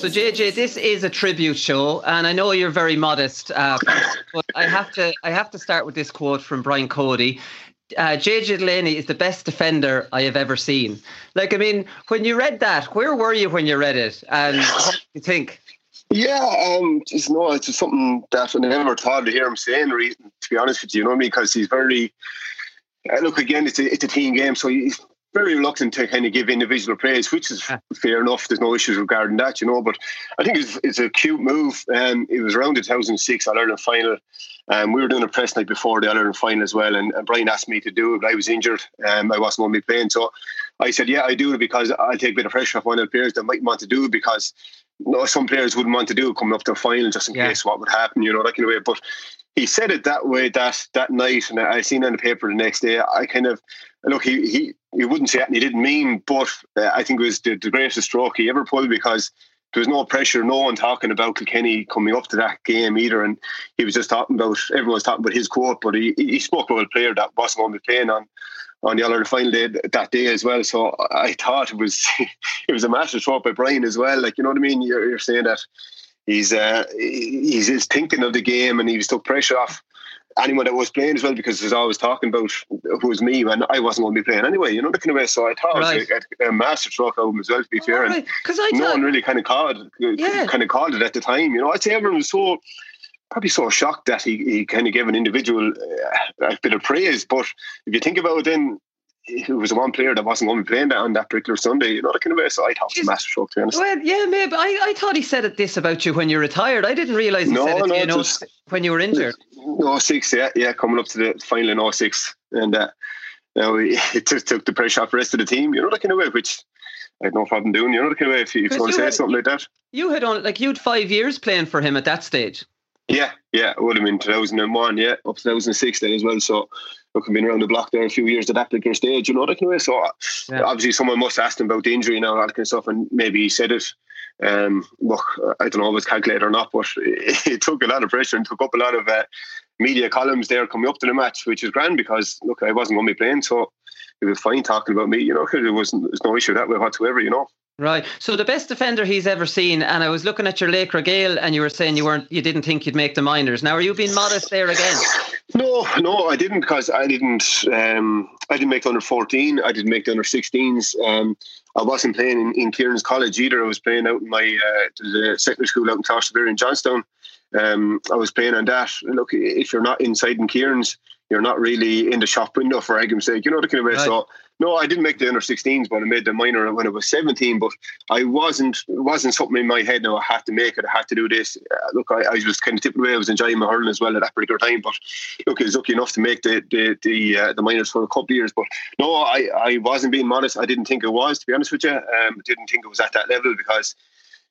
So JJ, this is a tribute show, and I know you're very modest, uh, but I have to I have to start with this quote from Brian Cody. Uh, JJ Delaney is the best defender I have ever seen. Like, I mean, when you read that, where were you when you read it, and what did you think? Yeah, um, just no, it's just something that I never thought to hear him saying. To be honest with you, you know what I mean? Because he's very. Uh, look again, it's a it's a team game, so he's very reluctant to kind of give individual praise, which is fair enough. There's no issues regarding that, you know. But I think it's, it's a cute move. Um, it was around the 2006 All Ireland final. Um, we were doing a press night before the All Ireland final as well, and, and Brian asked me to do it. But I was injured. Um, I wasn't going to be playing, so I said, "Yeah, I do it because I'll take a bit of pressure off one of the players that might want to do it because." No, some players wouldn't want to do it coming up to a final just in Yeah. case what would happen, you know, that kind of way. But he said it that way that that night, and I seen in the paper the next day. I kind of look, he he, he wouldn't say it, and he didn't mean, but uh, I think it was the, the greatest stroke he ever pulled because there was no pressure, no one talking about Kilkenny coming up to that game either, and he was just talking about everyone was talking about his quote, but he he spoke about a player that wasn't going to be on. On the other final day that day as well, so I thought it was it was a massive stroke by Brian as well. Like you know what I mean? You're, you're saying that he's uh, he's, he's thinking of the game and he was took pressure off anyone that was playing as well because there's always talking about who was me when I wasn't going to be playing anyway. You know the kind of way. So I thought Right. it was a, a massive stroke of him as well. To be fair, and Right, I no one really kind of called Yeah. kind of called it at the time. You know, I'd say everyone was so probably so shocked that he, he kind of gave an individual uh, a bit of praise. But if you think about it, then. It was the one player that wasn't going to be playing that on that particular Sunday, you know, kind of way. So I thought it was a massive stroke, to be honest. Well, yeah, maybe. I, I thought he said it this about you when you retired. I didn't realize he No, said it no, you, know, just- when you were injured. No six, yeah, yeah, coming up to the final in 06. and uh, you know, it took, took the pressure off the rest of the team. You know, that kind of way, which I had no problem doing. You know, the kind of way if you, if you want to say had- something like that. You had on like you had five years playing for him at that stage. Yeah, yeah, it would have been 2001, yeah, up to 2006 then as well. So, look, I've been around the block there a few years at that particular stage, you know, that kind of way. So, Yeah. obviously, someone must have asked him about the injury and all that kind of stuff, and maybe he said it. Um, look, I don't know if it's calculated or not, but it, it took a lot of pressure and took up a lot of uh, media columns there coming up to the match, which is grand because, look, I wasn't going to be playing, so it was fine talking about me, you know, 'cause there wasn't there's no issue that way whatsoever, you know. Right. So the best defender he's ever seen, and I was looking at your Laochra Gael, and you were saying you weren't, you didn't think you'd make the minors. Now, are you being modest there again? No, no, I didn't because I didn't. Um, I didn't make the under fourteen. I didn't make the under sixteens. Um, I wasn't playing in, in Kieran's college either. I was playing out in my uh, the secondary school out in Closterberry in Johnstown. Um, I was playing on that. Look, if you're not inside in Kieran's, you're not really in the shop window for argument's sake. You know the kind of way. Right. So no, I didn't make the under 16s, but I made the minor when I was 17. But I wasn't wasn't something in my head. No, I had to make it. I had to do this. Uh, look, I, I was kind of tipping away. I was enjoying my hurling as well at that particular time. But look, I was lucky enough to make the the the, uh, the minors for a couple of years. But no, I, I wasn't being modest. I didn't think it was. To be honest with you, um, didn't think it was at that level because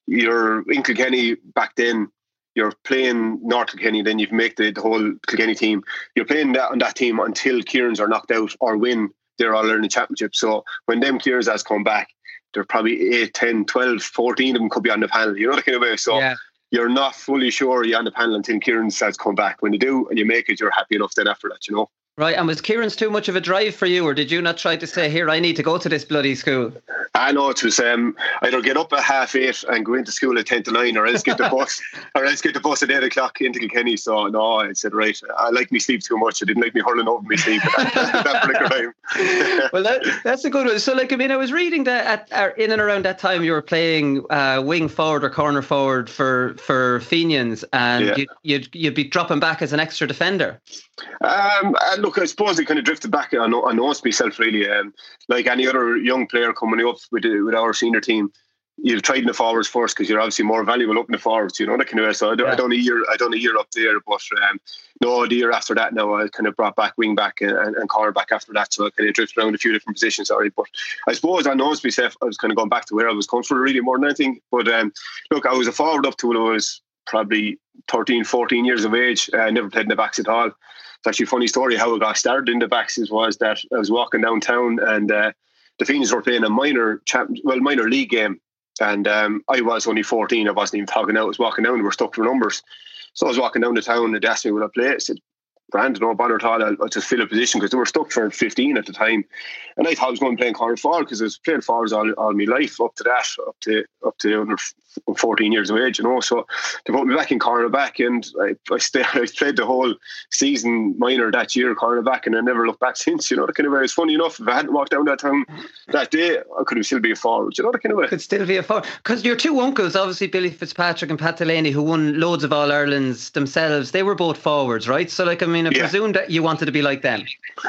you're in Kilkenny back then. You're playing North Kilkenny, then you've made the, the whole Kilkenny team. You're playing that on that team until Kieran's are knocked out or win they're all learning championship. So when them clears has come back, there are probably 8, 10, 12, 14 of them could be on the panel. You know the kind of way. So yeah. you're not fully sure you're on the panel until Kieran's has come back. When you do and you make it, you're happy enough then after that, you know. Right, and was Kieran's too much of a drive for you, or did you not try to say, "Here, I need to go to this bloody school"? I know it was um, either get up at half eight and go into school at ten to nine, or else get the bus, or else get the bus at eight o'clock into Kilkenny. So no, I said right, I like me sleep too much. I didn't like me hurling over me sleep at that, that particular time. well, that, that's a good one. So, like, I mean, I was reading that at, in and around that time you were playing uh, wing forward or corner forward for for Fenians, and yeah. you'd, you'd you'd be dropping back as an extra defender. Um, look, I suppose it kind of drifted back on, on myself really. Um, like any other young player coming up with with our senior team, you've tried in the forwards first because you're obviously more valuable up in the forwards. You know that kind of way. So I, yeah. I done a year, I done a year up there, but um, no, the year after that, now I kind of brought back wing back and, and corner back after that. So I kind of drifted around a few different positions. Sorry, but I suppose I know myself. I was kind of going back to where I was comfortable really more than anything. But um, look, I was a forward up to when I was probably 13, 14 years of age. I never played in the backs at all. It's actually a funny story how I got started in the backs was that I was walking downtown and uh, the Phoenix were playing a minor well minor league game, and um, I was only 14. I wasn't even talking out. I was walking down. We were stuck for numbers. So I was walking down the town and they asked me would I play. I said, no bother at all. I'll, I'll, just fill a position because they were stuck for 15 at the time. And I thought I was going to play in corner forward because I was playing forwards all, all my life up to that, up to up to under 14 years of age, you know. So they put me back in corner back and I, I, stayed, I played the whole season minor that year, corner back, and I never looked back since, you know. The kind of way. It's funny enough, if I hadn't walked down that town that day, I could have still be a forward, you know, the kind of way. Could still be a forward. Because your two uncles, obviously Billy Fitzpatrick and Pat Delaney, who won loads of All Irelands themselves, they were both forwards, right? So, like, I mean, I yeah. presume that you wanted to be like them.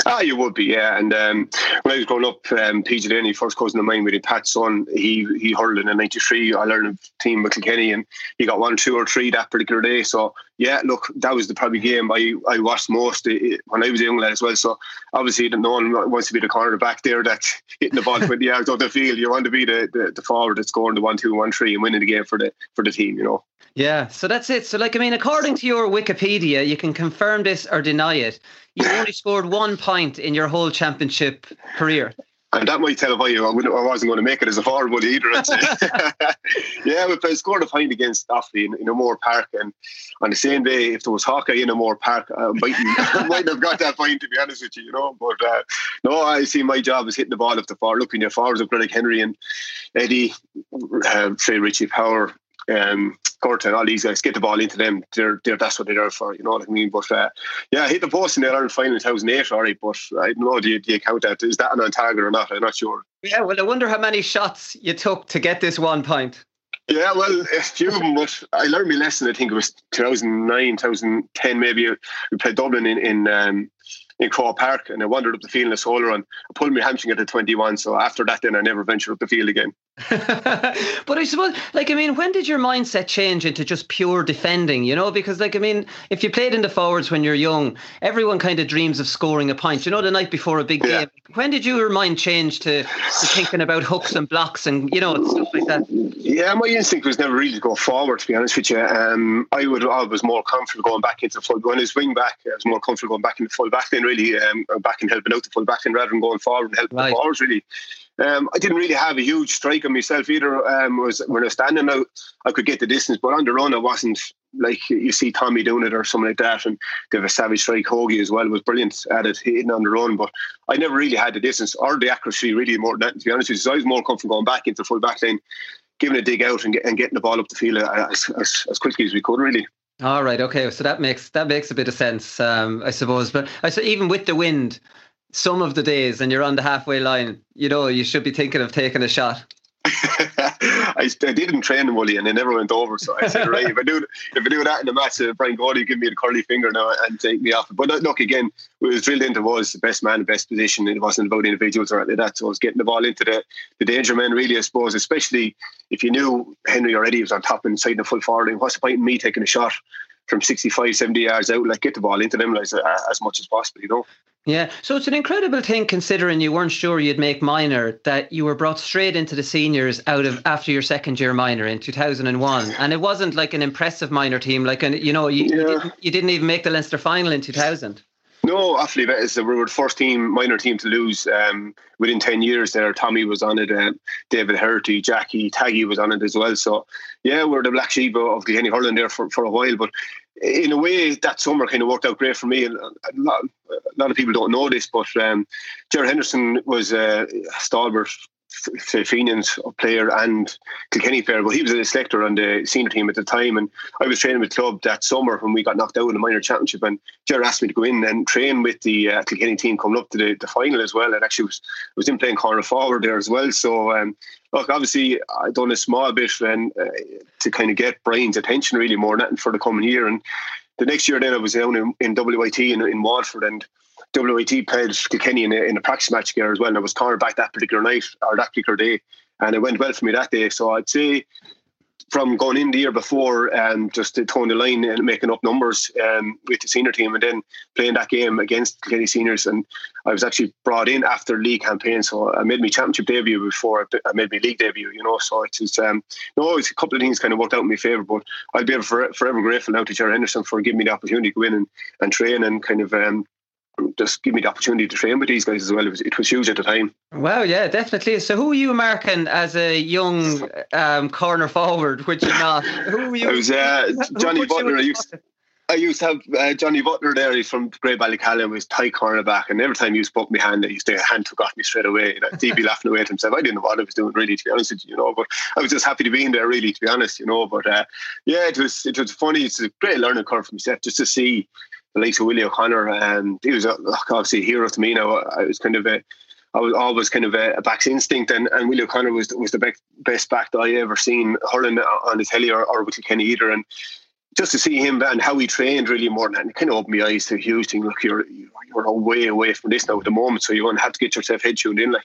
Ah, you would be, yeah. And um, when I was growing up, um, PJ Delaney, first cousin of mine, with Pat's son, he he hurled in a 93 All Ireland team with Kilkenny and he got one, two, or three that particular day. So yeah, look, that was the probably game I, I watched most eh, when I was a young lad as well. So obviously, no one wants to be the corner back there that's hitting the ball 20 yards out the field. You want to be the, the, the forward that's scoring the one, two, one, three and winning the game for the for the team. You know. Yeah, so that's it. So, like, I mean, according to your Wikipedia, you can confirm this or deny it. You only scored one point in your whole championship career. And that might tell you I, I wasn't going to make it as a forward either. yeah, but I scored a point against Offaly in, in O'Moore Park, and on the same day, if there was hockey in a O'Moore Park, I might, might have got that point, to be honest with you, you know. But uh, no, I see my job is hitting the ball up the far, looking at forwards of Greg Henry and Eddie, uh, say Richie Power, um, Curtin, all these guys, get the ball into them. They're, they're that's what they're there for. You know what I mean? But uh, yeah, I hit the post in the Ireland final in 2008. All right, but I don't know. Do you, do you count that? Is that an on target or not? I'm not sure. Yeah, well, I wonder how many shots you took to get this one point. Yeah, well, a few of them, but I learned my lesson. I think it was 2009, 2010, maybe. We played Dublin in in um, in Croke Park, and I wandered up the field in a solo and I pulled my hamstring at the 21. So after that, then I never ventured up the field again. but I suppose, like, I mean, when did your mindset change into just pure defending? You know, because, like, I mean, if you played in the forwards when you're young, everyone kind of dreams of scoring a point. You know, the night before a big yeah. game. When did your mind change to, to, thinking about hooks and blocks and you know stuff like that? Yeah, my instinct was never really to go forward. To be honest with you, um, I would I was more comfortable going back into full. When I was wing back, I was more comfortable going back into full back then. Really, um, back and helping out the full back then rather than going forward and helping right. the forwards. Really. Um, I didn't really have a huge strike on myself either. Um, was when I was standing out, I could get the distance, but on the run, I wasn't like you see Tommy doing it or something like that. And they have a savage strike. Hoagie as well was brilliant at it, hitting on the run. But I never really had the distance or the accuracy really more than that, to be honest with you. I was more comfortable going back into full back line, giving a dig out and, get, and getting the ball up the field as, as, as quickly as we could, really. All right. Okay. So that makes that makes a bit of sense, um, I suppose. But I so even with the wind, some of the days and you're on the halfway line, you know, you should be thinking of taking a shot. I, I didn't train Willie and they never went over. So I said, right, if I do if I do that in the match, uh, Brian Cody give me the curly finger now and take me off. But look, again, it was drilled into was the best man, the best position. It wasn't about individuals or anything like that. So I was getting the ball into the, the danger men, really, I suppose, especially if you knew Henry already was on top and inside the full forward. What's the point in me taking a shot from 65, 70 yards out? Like, get the ball into them like, as much as possible, you know? Yeah, so it's an incredible thing considering you weren't sure you'd make minor that you were brought straight into the seniors out of after your second year minor in 2001, and it wasn't like an impressive minor team. Like, an, you know, you, yeah. you, didn't, you, didn't, even make the Leinster final in 2000. No, actually, we were the first team, minor team to lose um, within 10 years there. Tommy was on it, uh, David Herity, Jackie, Taggy was on it as well. So, yeah, we're the black sheep of the Kenny Hurling there for, for a while. But in a way, that summer kind of worked out great for me. A lot, a lot of people don't know this, but um, Gerard Henderson was a stalwart Fenians player and Kilkenny player, he was a selector on the senior team at the time. And I was training with club that summer when we got knocked out in the minor championship. And Jerry asked me to go in and train with the uh, Kilkenny team coming up to the, the final as well. And actually was was in playing corner forward there as well. So um, look, obviously I done a small bit and uh, to kind of get Brian's attention really more than for the coming year. And the next year then I was down in, in WIT in, in and WIT played Kilkenny in a, in a practice match there as well. And I was cornerback that particular night or that particular day. And it went well for me that day. So I'd say from going in the year before and um, just towing the line and making up numbers um, with the senior team and then playing that game against Kilkenny seniors. And I was actually brought in after league campaign. So I made my championship debut before I made my league debut, you know. So it's, it's um, no, it's a couple of things kind of worked out in my favour. But I'll be for, forever grateful now to Jerry Henderson for giving me the opportunity to go in and, and train and kind of um, just give me the opportunity to train with these guys as well. It was, it was huge at the time. Wow, yeah, definitely. So, who were you marking as a young um, corner forward, which you're not? Who were you? I was uh, Johnny Butler. I used, I used to have uh, Johnny Butler there. He's from Grey Graigue-Ballycallan, was tight cornerback, and every time he spoke my hand, he used to hand took off me straight away. You know, he'd be laughing away at himself. I didn't know what I was doing really, to be honest with you, you know. But I was just happy to be in there, really, to be honest, you know. But uh, yeah, it was it was funny. It's a great learning curve for myself just to see the likes of Willie O'Connor, and he was obviously a hero to me. Now I was kind of a, I was always kind of a, a back's instinct, and, and Willie O'Connor was was the best, best back that I ever seen hurling on the telly or, or with Kenny either, and just to see him and how he trained really more than that, it kind of opened my eyes to a huge thing. Look, you're you're way away from this now at the moment, so you're going to have to get yourself head tuned in, like.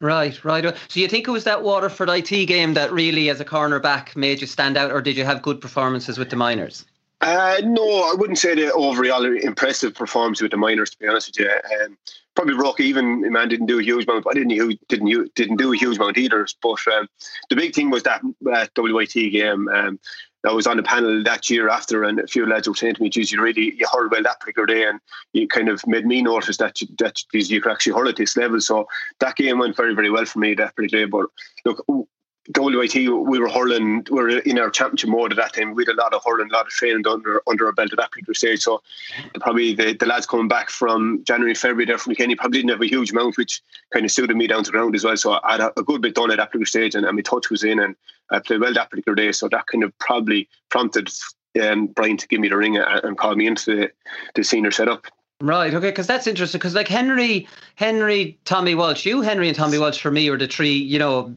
Right, right. Uh, so you think it was that Waterford IT game that really, as a cornerback, made you stand out, or did you have good performances with the minors? Uh, no, I wouldn't say the overall impressive performance with the minors. To be honest with you, um, probably Rock even. Man didn't do a huge amount, I didn't didn't didn't do a huge amount either. But um, the big thing was that uh, WIT game. Um, I was on the panel that year after, and a few lads were saying to me, "Geez, you really you hurled well that particular day," and you kind of made me notice that you, that you could actually hurl at this level. So that game went very very well for me that particular day. But look, WIT, we were hurling, we were in our championship mode at that time. We had a lot of hurling, a lot of training under under our belt at that particular stage. So probably the, the lads coming back from January, February there from Kenny probably didn't have a huge amount, which kind of suited me down to ground as well. So I had a, a good bit done at that particular stage and, and my touch was in and I played well that particular day. So that kind of probably prompted um, Brian to give me the ring and, and call me into the, the senior setup. Right. Okay. Because that's interesting. Because like Henry, Henry, Tommy Walsh, you, Henry, and Tommy Walsh for me are the three, you know,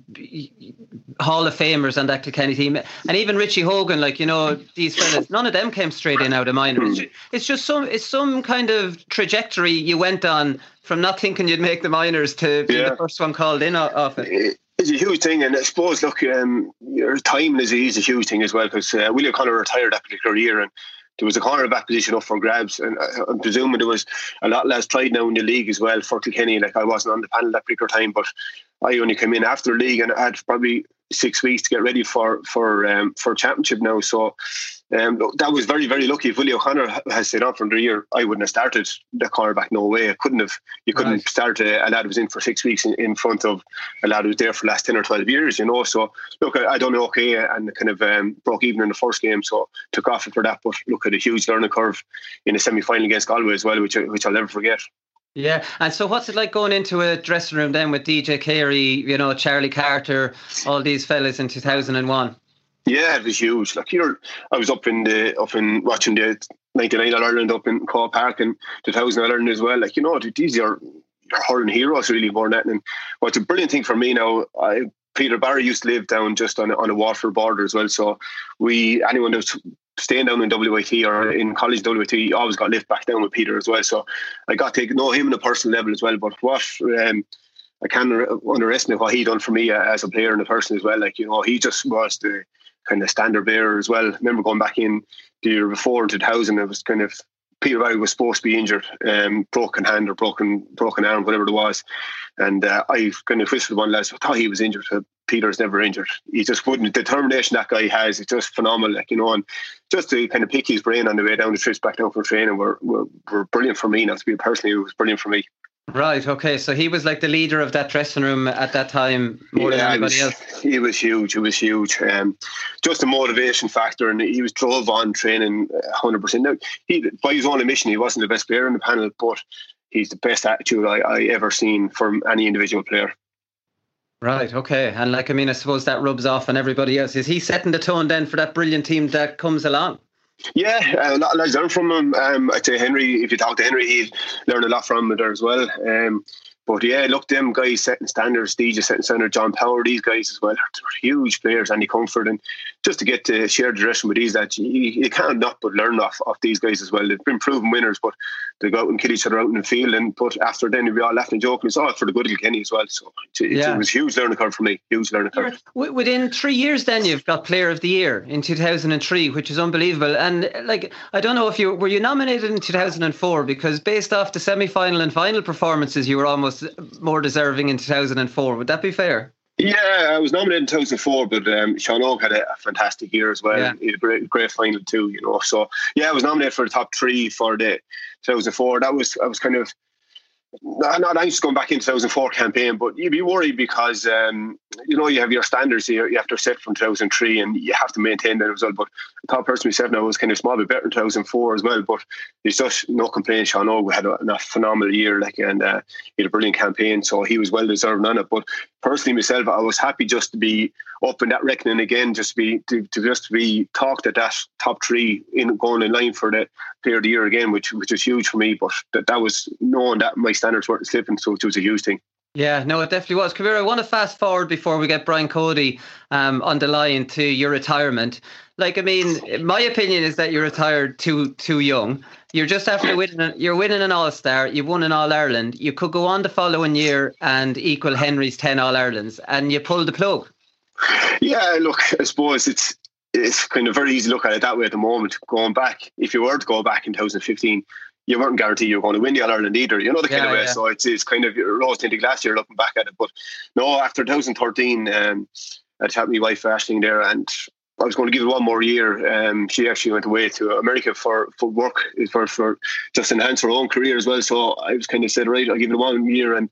Hall of Famers on that Kilkenny team, and even Richie Hogan. Like you know, these fellas, none of them came straight in out of minor. It's just, it's just some, it's some kind of trajectory you went on from not thinking you'd make the minors to being yeah. the first one called in off it. It's a huge thing, and I suppose look, um, your time is, is a huge thing as well because uh, Willie O'Connor retired that particular year, and there was a cornerback position up for grabs, and uh, I'm presuming there was a lot less tried now in the league as well for Kilkenny. Like I wasn't on the panel that particular time, but I only came in after the league and I had probably six weeks to get ready for for um, for championship now. So um, that was very very lucky. If Willie O'Connor has stayed on from the year, I wouldn't have started the cornerback. No way. I couldn't have. You couldn't right. start a, a, lad who was in for six weeks in, in, front of a lad who was there for the last ten or twelve years. You know. So look, I, I done okay and kind of um, broke even in the first game. So took off for that. But look at a huge learning curve in the semi final against Galway as well, which which I'll never forget. Yeah, and so what's it like going into a dressing room then with DJ Carey, you know, Charlie Carter, all these fellas in two thousand and one? Yeah, it was huge. Like you're, I was up in the up in watching the '99 Ireland up in Croke Park and 2000 Ireland as well. Like you know, these are your hurling heroes really more that. And what's a brilliant thing for me now, I, Peter Barry used to live down just on on a Waterford border as well. So we anyone that's staying down in WIT or in college WIT, always got lift back down with Peter as well. So I got to know him on a personal level as well. But what um, I can't underestimate what he done for me as a player and a person as well. Like you know, he just was the kind of standard bearer as well. I remember going back in the year before in 2000, it was kind of Peter Barry was supposed to be injured, um, broken hand or broken broken arm, whatever it was. And uh, I kind of twisted one last. I thought he was injured. But Peter's never injured. He just wouldn't. The determination that guy has is just phenomenal. Like you know, and just to kind of pick his brain on the way down the trips back down from training were, were were brilliant for me. Not to be personally, it was brilliant for me. Right. Okay. So he was like the leader of that dressing room at that time more yeah, than anybody was, else. He was huge. He was huge. Um, just a motivation factor, and he was drove on training 100. percent Now, he by his own admission, he wasn't the best player in the panel, but he's the best attitude I, I ever seen from any individual player. Right. Okay. And like I mean, I suppose that rubs off on everybody else. Is he setting the tone then for that brilliant team that comes along? Yeah, a lot, of learn from him. Um, I'd say Henry, if you talk to Henry, he'd learn a lot from him there as well. Um, but yeah, look, them guys setting standards, Steve setting standard, John Power, these guys as well, they're huge players, Andy Comerford. And just to get to share the direction with these that you, you can't not but learn off, off these guys as well. They've been proven winners, but they go out and kill each other out in the field. And but after then, we all laughing and joking. It's all for the good of Kenny as well. So it, yeah. it was huge learning curve for me, huge learning curve. Within three years, then you've got Player of the Year in 2003, which is unbelievable. And like, I don't know if you were you nominated in 2004 because based off the semi final and final performances, you were almost more deserving in 2004. Would that be fair? Yeah, I was nominated in 2004, but um, Seán Óg had a, a, fantastic year as well. Yeah. He had a great, great final too, you know. So yeah, I was nominated for the top three for the 2004. That was I was kind of not, not anxious going back in 2004 campaign, but you'd be worried because um, you know you have your standards here. You have to set from 2003, and you have to maintain that well. But the top person myself now was kind of small bit better in 2004 as well. But there's just no complaint. Sean O we had a, a phenomenal year, like, and uh, he had a brilliant campaign, so he was well deserved on it. But personally, myself, I was happy just to be up in that reckoning again, just to be to, to just be talked at that top three in going in line for the player of the year again, which which was huge for me. But that, that was knowing that my standards weren't slipping, so it was a huge thing. Yeah, no, it definitely was. Kavir, I want to fast forward before we get Brian Cody um, on the line to your retirement. Like, I mean, my opinion is that you retired too too young. You're just after winning. You're winning an All Star. You've won an All Ireland. You could go on the following year and equal Henry's ten All Irelands, and you pull the plug. Yeah, look, I suppose it's it's kind of very easy to look at it that way at the moment. Going back, if you were to go back in 2015, you weren't guaranteed you were going to win the All Ireland either. You know the kind of way. Yeah. So it's, it's kind of rose tinted glass here looking back at it. But no, after 2013, um, I had my wife Ashling there, and I was going to give it one more year. Um, she actually went away to America for, for work, for for just enhance her own career as well. So I was kind of said, right, I'll give it one year and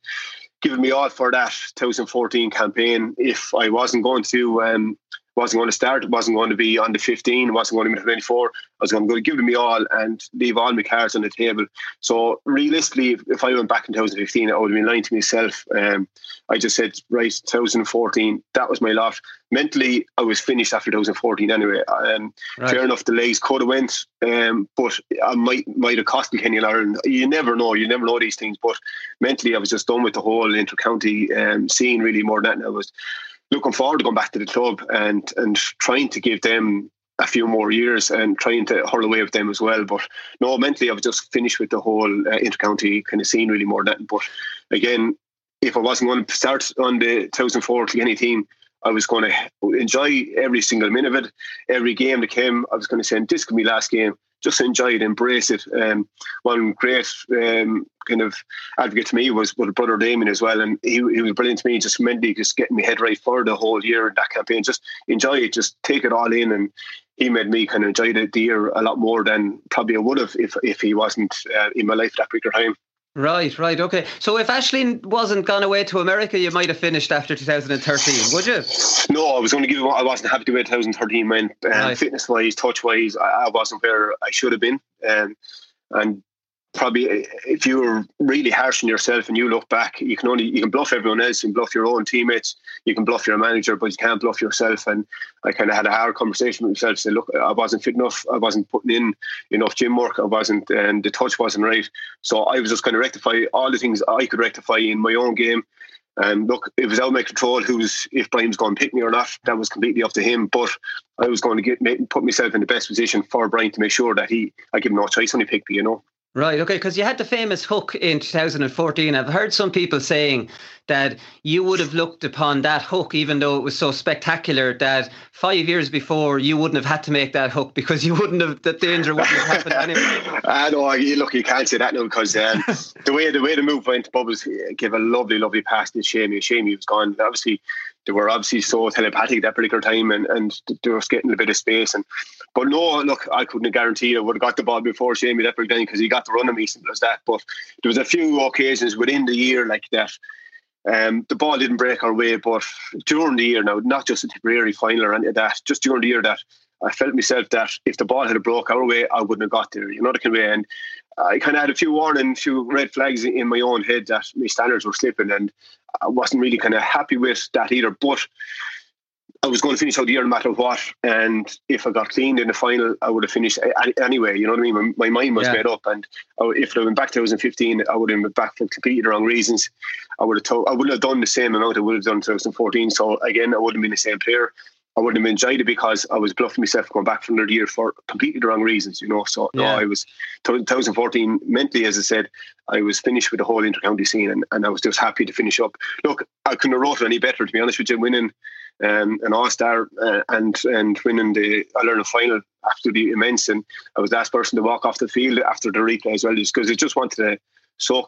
giving me all for that 2014 campaign. If I wasn't going to um, wasn't going to start, wasn't going to be on the 15, wasn't going to be 24. I was going to give it me all and leave all my cards on the table. So realistically, if, if I went back in 2015, I would have been lying to myself. Um, I just said, right, 2014, that was my lot. Mentally, I was finished after 2014 anyway. Um, right. Fair enough, delays could have went, um, but I might might have cost me Kenny Ireland. You never know. You never know these things. But mentally, I was just done with the whole inter-county um, scene really more than that. I was looking forward to going back to the club and and trying to give them a few more years and trying to hurl away with them as well. But no, mentally, I've just finished with the whole uh, intercounty kind of scene really more than. That. But again, if I wasn't going to start on the 2004 any team, I was going to enjoy every single minute of it. Every game that came, I was going to say, this could be last game just enjoy it, embrace it. Um, one great um, kind of advocate to me was with brother Damien as well, and he, he was brilliant to me. Just mentally, just getting me head right for the whole year in that campaign. Just enjoy it, just take it all in, and he made me kind of enjoy the, the year a lot more than probably I would have if if he wasn't uh, in my life at that particular time. Right, right, okay. So if Ashling wasn't gone away to America, you might have finished after 2013, would you? No, I was going to give him. I wasn't happy to wait 2013 went. Um, right. Fitness wise, touch wise, I, I, wasn't where I should have been. Um, and probably if you were really harsh on yourself and you look back, you can only you can bluff everyone else, you can bluff your own teammates, you can bluff your manager, but you can't bluff yourself. And I kind of had a hard conversation with myself. Say, look, I wasn't fit enough. I wasn't putting in enough gym work. I wasn't, and the touch wasn't right. So I was just going to rectify all the things I could rectify in my own game. And look, it was out of my control who's if Brian's going to pick me or not. That was completely up to him. But I was going to get put myself in the best position for Brian to make sure that he I give him no choice when he picked me. You know. Right, okay, because you had the famous hook in 2014. I've heard some people saying that you would have looked upon that hook, even though it was so spectacular, that five years before you wouldn't have had to make that hook because you wouldn't have, the danger wouldn't have happened anyway. I know, You, look, you can't say that now because um, the way the way the move went, Bob was gave a lovely, lovely pass to Shamey. Shamey was gone. Obviously, they were obviously so telepathic that particular time and, and they were getting a bit of space. And But no, look, I couldn't guarantee I would have got the ball before Shamey that time because he got the run of me, simple as that. But there was a few occasions within the year like that. Um, the ball didn't break our way, but during the year now, not just a Tipperary final or any of that, just during the year that I felt myself that if the ball had broke our way, I wouldn't have got there. You know the kind of. And I kind of had a few warning, few red flags in my own head that my standards were slipping, and I wasn't really kind of happy with that either. But I was going to finish out the year no matter what. And if I got cleaned in the final, I would have finished anyway. You know what I mean? My, my mind was yeah. made up. And if I went back to 2015, I would have been back for completely the wrong reasons. I would have told, I wouldn't have done the same amount I would have done in 2014. So again, I wouldn't have been the same player. I wouldn't have enjoyed it because I was bluffing myself going back for another year for completely the wrong reasons, you know. So yeah. no, I was 2014 mentally, as I said, I was finished with the whole intercounty scene, and, and I was just happy to finish up. Look, I couldn't have wrote it any better, to be honest with you. Winning um, an All Star uh, and and winning the All Ireland final absolutely immense, and I was the last person to walk off the field after the replay as well, just because I just wanted to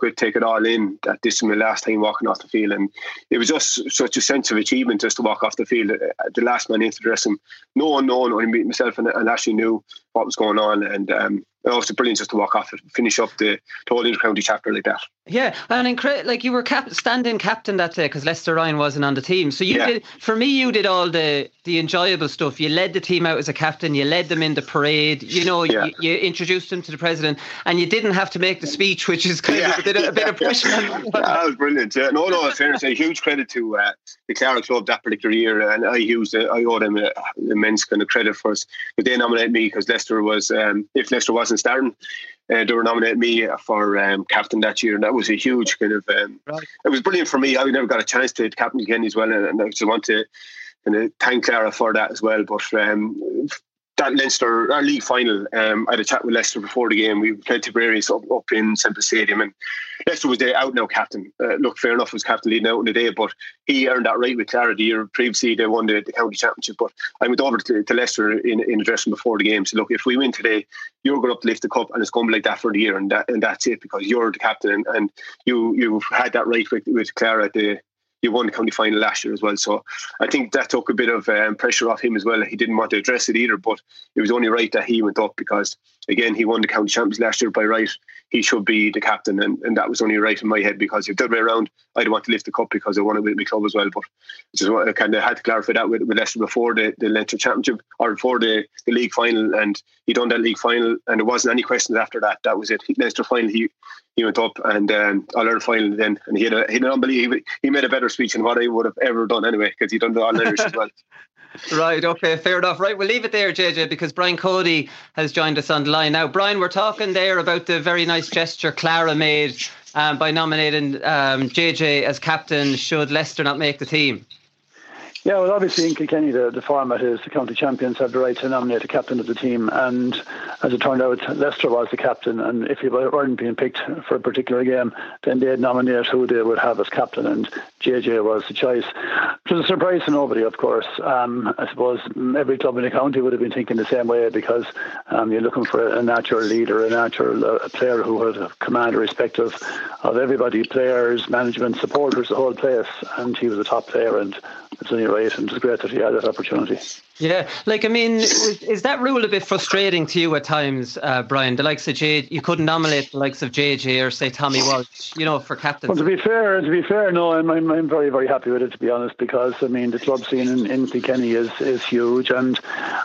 it, take it all in. That this is my last time walking off the field, and it was just such a sense of achievement just to walk off the field. The last man into the dressing, no one known, only myself and, and Ashley knew what was going on, and um, it was brilliant just to walk off it, finish up the, the whole intercounty chapter like that. Yeah, and incre- like you were cap- standing captain that day because Lester Ryan wasn't on the team. So you yeah. did, for me, you did all the the enjoyable stuff. You led the team out as a captain. You led them in the parade. You know, yeah. you, you, introduced them to the president, and you didn't have to make the speech, which is kind yeah. of a bit, a bit of pressure. that was brilliant. Yeah, no, no, in fairness, a huge credit to uh, the Clara Club that particular year, and I used uh, I owe them uh, immense kind of credit for us. But they nominated me because Lester was, um, if Lester wasn't starting uh, they were nominating me for um, captain that year, and that was a huge kind of. Um, right. It was brilliant for me. I never got a chance to captain again as well, and, and I just want to kind of thank Clara for that as well. But um, that Leinster our league final, um, I had a chat with Lester before the game. We played Tipperary up, up in Semple Stadium, and Lester was the out now captain. Uh, look, fair enough, was captain leading out in the day, but he earned that right with Clara the year previously. They won the, the county championship, but I went over to, to Lester in, in dressing before the game. So look, if we win today, you're going up to lift the cup, and it's going to be like that for the year, and that and that's it because you're the captain, and, and you you've had that right with, with Clara at the he won the county final last year as well. So I think that took a bit of um, pressure off him as well. He didn't want to address it either, but it was only right that he went up because again he won the county champions last year by right. He should be the captain, and, and that was only right in my head because if the other way around, I'd want to lift the cup because I want to win my club as well. But just I kind of had to clarify that with, with Lester before the, the Leinster Championship or before the, the league final, and he done that league final, and there wasn't any questions after that. That was it. Leinster final, he he went up and um, All Ireland final then, and he had a he had an unbelievable. He made a better speech than what I would have ever done anyway because he done the All Irish as well. Right, okay, fair enough. Right, we'll leave it there, JJ, because Brian Cody has joined us on the line. Now, Brian, we're talking there about the very nice gesture Clara made um, by nominating um, JJ as captain should Lester not make the team. Yeah, well, obviously in Kilkenny, the, the format is the county champions have the right to nominate a captain of the team, and as it turned out, Lester was the captain, and if he weren't being picked for a particular game, then they'd nominate who they would have as captain, and JJ was the choice. It was a surprise to nobody, of course. Um, I suppose every club in the county would have been thinking the same way because um, you're looking for a natural leader, a natural uh, player who would command the respect of, of everybody, players, management, supporters, the whole place, and he was a top player, and it's only right and it's great that he had that opportunity. Yeah, like I mean, is, is that rule a bit frustrating to you at times, uh, Brian? The likes of J, you couldn't nominate the likes of JJ or say Tommy Walsh, you know, for captain. Well, to be fair, to be fair, no, I'm, I'm, I'm very very happy with it to be honest because I mean the club scene in, in Kilkenny is is huge and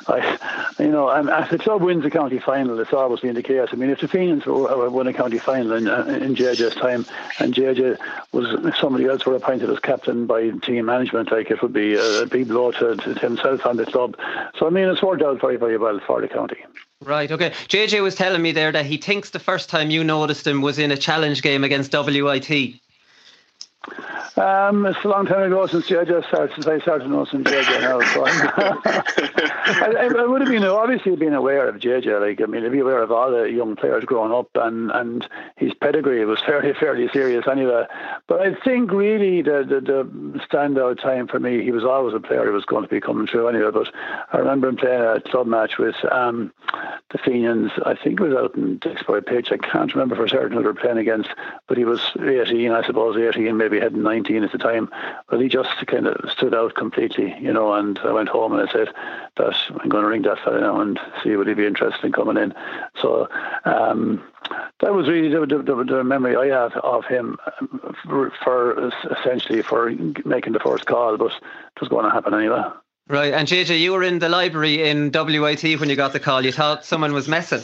I, you know, I'm, if the club wins a county final, it's always been the case. I mean, if the Phoenix won a county final in uh, in JJ's time and JJ was if somebody else were appointed as captain by team management, like it would be a big blow to, himself and the club. So I mean, it's worked out very, very well for the county. Right. Okay. JJ was telling me there that he thinks the first time you noticed him was in a challenge game against WIT. Um, it's a long time ago since JJ started, since I started know some JJ now. So I, I, would have been obviously been aware of JJ. Like I mean, to be aware of all the young players growing up, and and his pedigree was fairly fairly serious anyway. But I think really the, the the standout time for me, he was always a player who was going to be coming through anyway. But I remember him playing a club match with um, the Fenians. I think it was out in Dicksboro Pitch. I can't remember for certain who they were playing against, but he was 18, I suppose, 18, maybe heading 19 at the time. But he just kind of stood out completely, you know. And I went home and I said that I'm going to ring that fella now and see would he be interested in coming in. So um, that was really the, the, the, memory I have of him for, for essentially for making the first call, but it was going to happen anyway. Right, and JJ, you were in the library in WIT when you got the call. You thought someone was messing.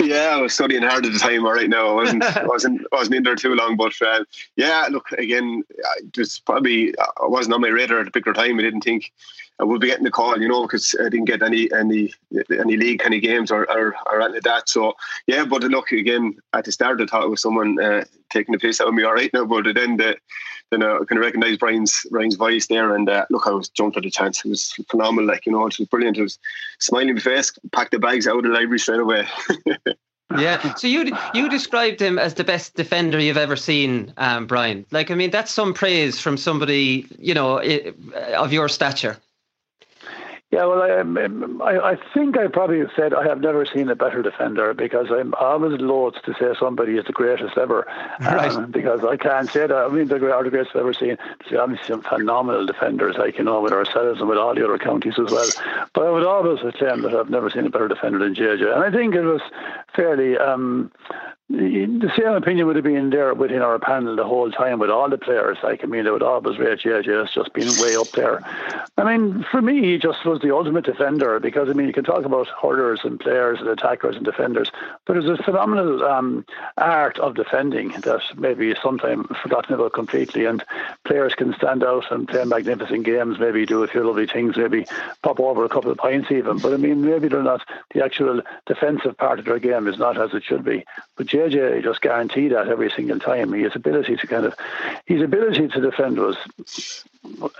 Yeah, I was studying hard at the time. All right, now I wasn't, wasn't, wasn't in there too long. But uh, yeah, look again. I Just probably I wasn't on my radar at a particular time. I didn't think I would be getting the call, you know, because I didn't get any any any league of games or or, or anything like that. So yeah, but look again at the start, I thought it was someone uh, taking the piss out of me. All right now, but then the, then I can recognise Brian's Brian's voice there, and uh, look, I was jumped at the chance. It was phenomenal. Like you know, it was brilliant. It was smiling face, packed the bags out of the library straight away. yeah. So you you described him as the best defender you've ever seen, um, Brian. Like I mean, that's some praise from somebody you know of your stature. Yeah, well, I, I, I think I probably said I have never seen a better defender because I'm always loath to say somebody is the greatest ever, right. um, because I can't say that. I mean, the, are the greatest I've ever seen. See, obviously, some phenomenal defenders, like you know, with ourselves and with all the other counties as well. But I would always claim that I've never seen a better defender than JJ, and I think it was fairly. Um, the same opinion would have been there within our panel the whole time with all the players. Like, I mean, they would always rate JJ as just being way up there. I mean, for me, he just was the ultimate defender because, I mean, you can talk about hurlers and players and attackers and defenders, but there's a phenomenal um, art of defending that maybe is sometimes forgotten about completely. And players can stand out and play magnificent games, maybe do a few lovely things, maybe pop over a couple of points even. But I mean, maybe they're not, the actual defensive part of their game is not as it should be. But JJ just guaranteed that every single time. His ability to kind of, his ability to defend was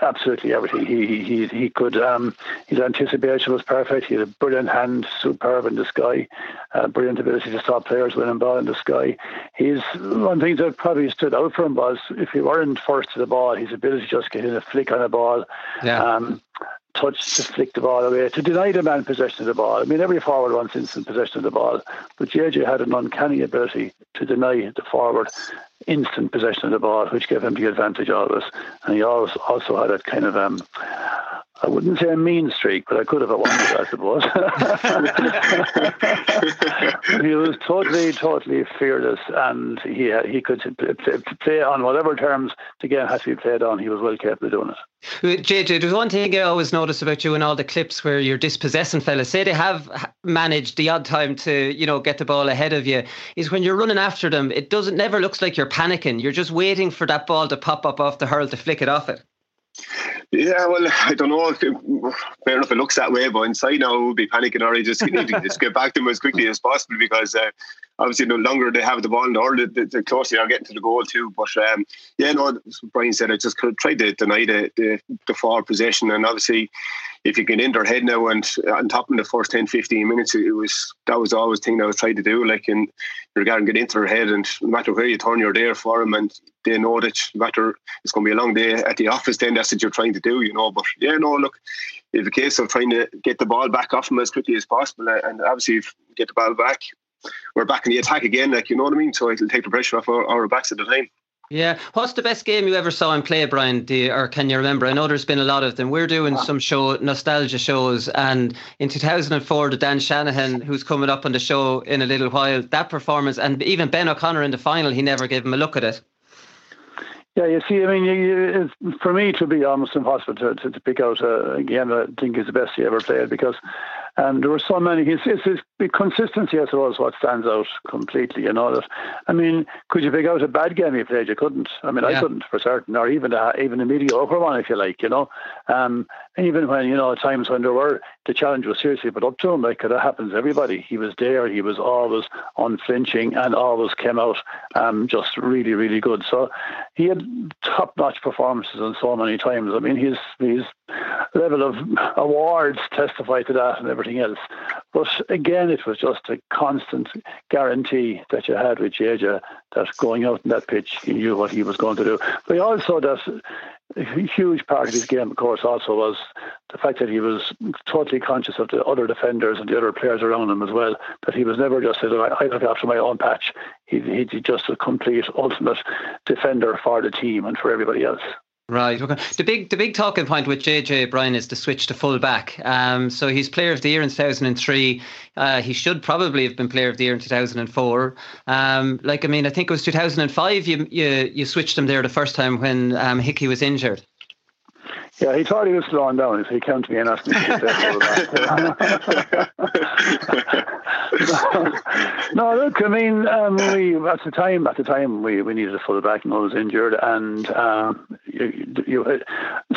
absolutely everything. He he he could. Um, his anticipation was perfect. He had a brilliant hand, superb in the sky, uh, brilliant ability to stop players winning ball in the sky. His one thing that probably stood out for him was if he weren't first to the ball, his ability to just get in a flick on a ball. Yeah. Um, touch to flick the ball away, to deny the man possession of the ball. I mean, every forward wants instant possession of the ball, but JJ had an uncanny ability to deny the forward instant possession of the ball, which gave him the advantage always. And he always also had that kind of um, I wouldn't say a mean streak, but I could have at one I suppose. he was totally, totally fearless, and he he could play on whatever terms the game has to be played on. He was well capable of doing it. JJ, there's one thing I always notice about you in all the clips where you're dispossessing fellas. Say they have managed the odd time to, you know, get the ball ahead of you. Is when you're running after them, it doesn't never looks like you're panicking. You're just waiting for that ball to pop up off the hurl to flick it off it. Yeah, well, I don't know. If fair enough, it looks that way, but inside now, we'll be panicking already. Just need to just get back to them as quickly as possible because uh, obviously, the longer they have the ball in the the, the closer they are getting to the goal too. But um, yeah, no, Brian said I just tried to deny the, the, the forward possession, and obviously, if you can in their head now and on top of the first 10, 15 minutes, it was that was always the thing I was trying to do. Like in to get into their head, and no matter where you turn, you're there for them, and they know that no matter it's going to be a long day at the office. Then that's what you're trying to do, you know. But yeah, no, look, it's a case of trying to get the ball back off them as quickly as possible, uh, and obviously if get the ball back, we're back in the attack again. Like you know what I mean. So it'll take the pressure off our, our backs at the time. Yeah. What's the best game you ever saw him play, Brian? You, or can you remember? I know there's been a lot of them. We're doing some show nostalgia shows, and in 2004, the Dan Shanahan, who's coming up on the show in a little while, that performance, and even Ben O'Connor in the final, he never gave him a look at it. Yeah, you see, I mean, you, you, for me, it would be almost impossible to, to, to pick out uh, a game that I think is the best he ever played because And there were so many. His, his, his consistency, I suppose, what stands out completely. You know that. I mean, could you pick out a bad game he played? You couldn't. I mean, yeah. I couldn't for certain, or even a, even a mediocre one, if you like. You know, um, even when you know at times when there were the challenge was seriously put up to him, like that happens to everybody. He was there. He was always unflinching and always came out um, just really, really good. So he had top-notch performances on so many times. I mean, his his level of awards testify to that and everything else. But again, it was just a constant guarantee that you had with JJ that going out in that pitch, he knew what he was going to do. But also that a huge part of his game, of course, also was the fact that he was totally conscious of the other defenders and the other players around him as well. That he was never just said, "I look after my own patch." He, he's just a complete, ultimate defender for the team and for everybody else. Right. Okay. The big the big talking point with JJ Brian is the switch to full back. Um, so he's player of the year in 2003. Uh, he should probably have been player of the year in 2004. Um, like I mean, I think it was 2005. You you you switched him there the first time when um, Hickey was injured. Yeah, he thought he was slowing down, so he came to me and asked me to that. no, look, I mean, um, we at the time, at the time, we, we needed a full back, and I was injured, and um, you, you,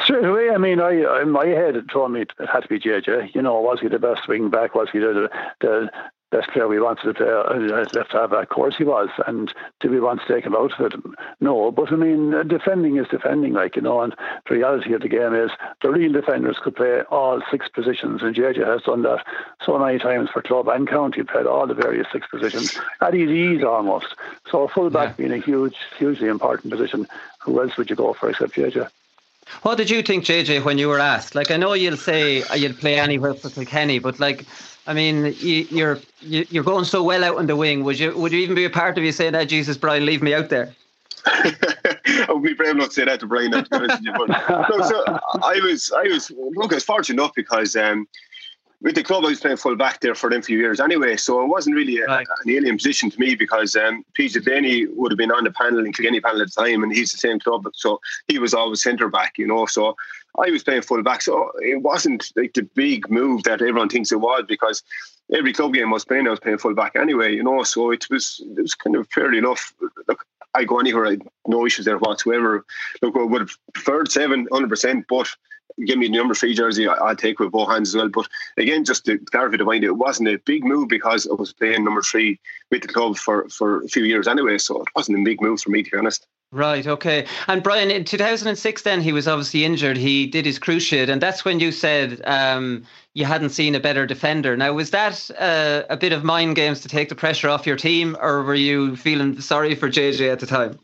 straight away, I mean, I in my head it told me it had to be JJ. You know, was he the best wing back? Was he the the best player we wanted to play uh, left half back. Of course he was. And did we want to take him out of it? No. But I mean, uh, defending is defending, like, you know, and the reality of the game is the real defenders could play all six positions. And JJ has done that so many times for club and county, played all the various six positions at his ease almost. So a full back yeah. being a huge, hugely important position. Who else would you go for except JJ? What did you think, JJ, when you were asked? Like, I know you'll say uh, you'll play anywhere for Kilkenny, but like, I mean, you, you're you're going so well out on the wing. Would you would you even be a part of you saying that Jesus, Brian, leave me out there? I would be brave enough to say that to Brian. But, no, so I was I was look, I was fortunate enough because um, with the club, I was playing full back there for them few years anyway, so it wasn't really a, right. an alien position to me because um, PJ Delaney would have been on the panel in Kilkenny panel at the time, and he's the same club, so he was always centre back, you know. So I was playing full back, so it wasn't like the big move that everyone thinks it was because every club game I was playing, I was playing full back anyway, you know. So it was it was kind of fairly enough. Look, I go anywhere, I no issues there whatsoever. Look, I would have preferred seven, hundred percent, but give me the number three jersey, I'll take with both hands as well. But again, just to clarify the point, it wasn't a big move because I was playing number three with the club for, for a few years anyway. So it wasn't a big move for me, to be honest. Right, okay. And Brian, in 2006, then he was obviously injured. He did his cruciate, and that's when you said um, you hadn't seen a better defender. Now, was that uh, a bit of mind games to take the pressure off your team, or were you feeling sorry for JJ at the time?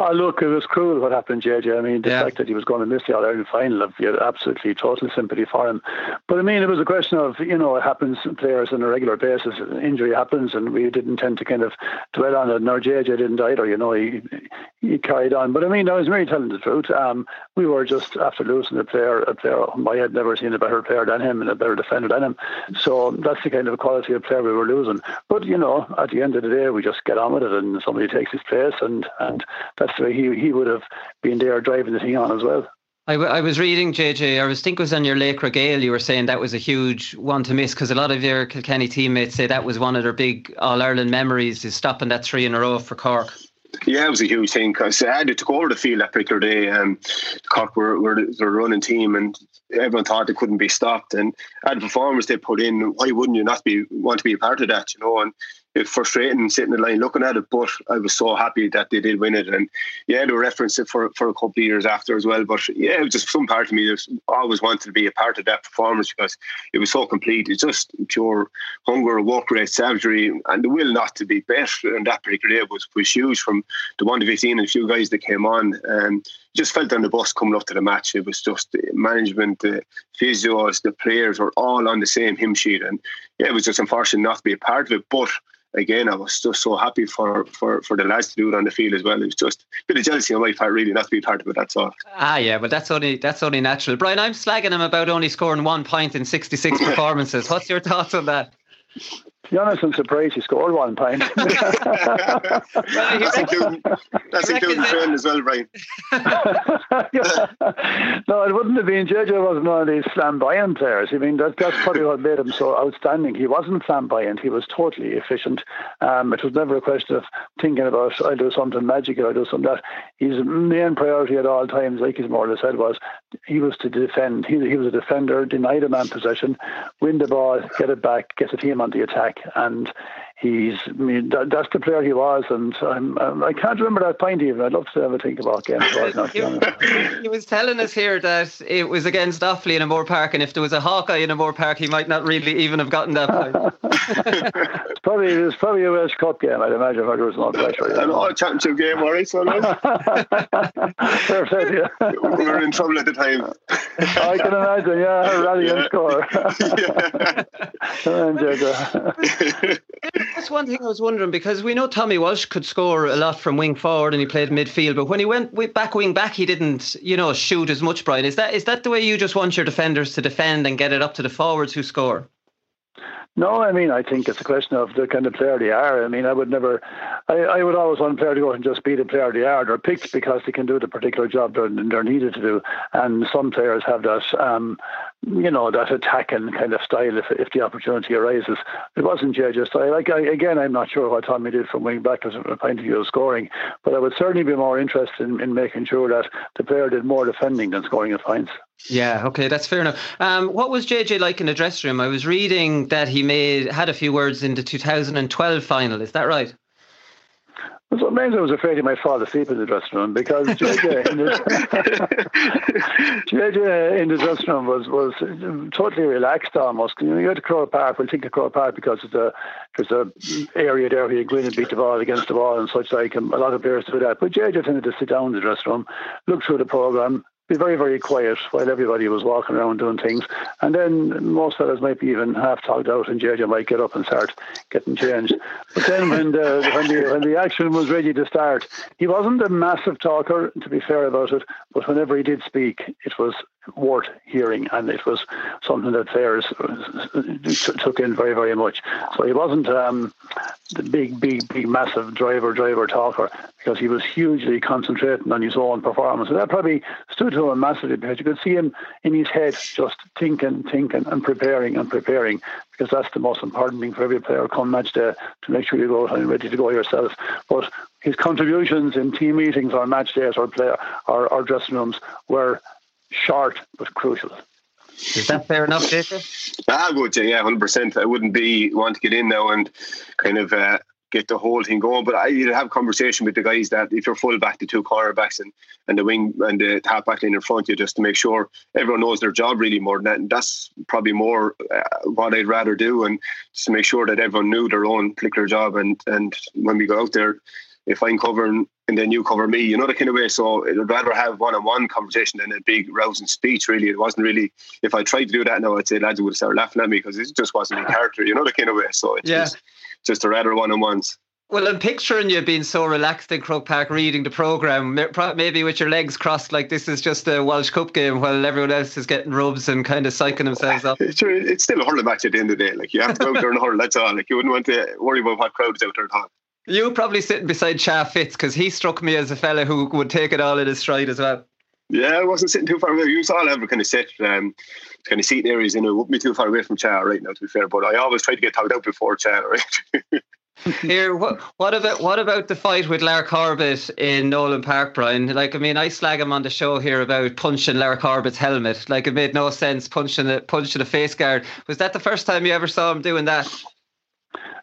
Oh, look, it was cruel what happened, JJ. I mean, the yeah. fact that he was going to miss the All Ireland final, I've got absolutely total sympathy for him. But I mean, it was a question of, you know, it happens to players on a regular basis. Injury happens, and we didn't tend to kind of dwell on it. Nor JJ didn't either, you know, he, he carried on. But I mean, I was really telling the truth. Um, we were just after losing a player, a player I had never seen a better player than him and a better defender than him. So that's the kind of quality of player we were losing. But, you know, at the end of the day, we just get on with it and somebody takes his place, and, and that's the way he he would have been there driving the thing on as well. I, w- I was reading JJ. I was think it was on your Laochra Gael. You were saying that was a huge one to miss because a lot of your Kilkenny teammates say that was one of their big All Ireland memories is stopping that three in a row for Cork. Yeah, it was a huge thing because I had to go over the field that particular day. and Cork were, were the running team, and everyone thought they couldn't be stopped. And at the performance they put in, why wouldn't you not be want to be a part of that? You know, and it's frustrating sitting in the line looking at it, but I was so happy that they did win it. And yeah, they referenced it for, for a couple of years after as well. But yeah, it was just some part of me that always wanted to be a part of that performance because it was so complete. It's just pure hunger, work rate, savagery, and the will not to be better. And that particular day was, was huge from the one to 15 and a few guys that came on. And just felt on the bus coming up to the match. It was just the management, the physios, the players were all on the same hymn sheet. And yeah, it was just unfortunate not to be a part of it. But again, I was just so happy for, for, for the lads to do it on the field as well. It was just a bit of jealousy on my part, really, not to be part of it. That's all. Ah, yeah, but that's only that's only natural. Brian, I'm slagging him about only scoring one point in 66 performances. What's your thoughts on that? To be I'm surprised he scored one point. that's including, that's including friend as well, Brian. no, it wouldn't have been. JJ wasn't one of these flamboyant players. I mean, that, that's probably what made him so outstanding. He wasn't flamboyant. He was totally efficient. Um, it was never a question of thinking about, I'll do something magical, I'll do something that. His main priority at all times, like his more said, was he was to defend. He, he was a defender, deny the man possession, win the ball, get it back, get the team on the attack and he's I mean that, that's the player he was, and I'm, I'm, I can not remember that point even. I'd love to have a think about game. he was telling us here that it was against Offaly in O'Moore Park, and if there was a Hawkeye in O'Moore Park, he might not really even have gotten that point. it's probably it's probably a Walsh Cup game. I'd imagine if there was not pressure. An all championship game, all right, so Perfect. Yeah. we were in trouble at the time. I can imagine. Yeah, rally yeah. and score. That's one thing I was wondering because we know Tommy Walsh could score a lot from wing forward and he played midfield, but when he went back wing back, he didn't, you know, shoot as much. Brian, is that is that the way you just want your defenders to defend and get it up to the forwards who score? No, I mean, I think it's a question of the kind of player they are. I mean, I would never, I, I would always want a player to go and just be the player they are. They're picked because they can do the particular job they're, they're needed to do. And some players have that, um, you know, that attacking kind of style if, if the opportunity arises. It wasn't JJ's style. Like, I, again, I'm not sure what Tommy did from wing back as a point of view of scoring, but I would certainly be more interested in, in making sure that the player did more defending than scoring of points. Yeah, okay, that's fair enough. Um, what was JJ like in the dressing room? I was reading that he made had a few words in the 2012 final. Is that right? Sometimes I was afraid he might fall asleep in the dressing room because JJ in the, JJ in the dressing room was, was totally relaxed almost. You know, you to Croke Park, we'll think of Croke Park because there's a, there's a area there where you go in and beat the ball against the wall and such like, and a lot of players do that. But JJ tended to sit down in the dressing room, look through the programme, be very, very quiet while everybody was walking around doing things. And then most fellas might be even half talked out, and JJ might get up and start getting changed. But then when the, when the when the action was ready to start, he wasn't a massive talker, to be fair about it. But whenever he did speak, it was worth hearing, and it was something that players took in very, very much. So he wasn't um, the big, big, big, massive driver, driver talker because he was hugely concentrating on his own performance, and that probably stood to him massively because you could see him in his head just thinking, thinking, and preparing and preparing because that's the most important thing for every player come match day to make sure you go and ready to go yourself. But his contributions in team meetings or match days or player or, or dressing rooms were short but crucial. Is that fair enough, Jason? I would say, yeah, hundred percent. I wouldn't be want to get in now and kind of uh, get the whole thing going. But I you'd have conversation with the guys that if you're full back, the two cornerbacks and, and the wing and the half back line in front, you just to make sure everyone knows their job really more than that. And that's probably more uh, what I'd rather do, and just to make sure that everyone knew their own particular job. And and when we go out there, if I'm covering and then you cover me, you know, the kind of way. So I'd rather have one on one conversation than a big rousing speech, really. It wasn't really, if I tried to do that now, I'd say lads would start laughing at me because it just wasn't in character, you know, the kind of way. So it's yeah. just, just a rather one on ones. Well, I'm picturing you being so relaxed in Croke Park reading the programme, maybe with your legs crossed like this is just a Walsh Cup game while everyone else is getting rubs and kind of psyching themselves up. It's, it's still a hurling match at the end of the day. Like, you have to go out there and hurl, that's all. Like, you wouldn't want to worry about what crowd is out there at all. You were probably sitting beside Cha Fitz because he struck me as a fella who would take it all in his stride as well. Yeah, I wasn't sitting too far away. You all a kind of set um, kind of seating areas, you know, wouldn't be too far away from Cha right now, to be fair. But I always try to get tugged out before Cha, right? Here, what, what about what about the fight with Larry Corbett in Nolan Park, Brian? Like, I mean, I slag him on the show here about punching Larry Corbett's helmet. Like, it made no sense punching the punching a face guard. Was that the first time you ever saw him doing that?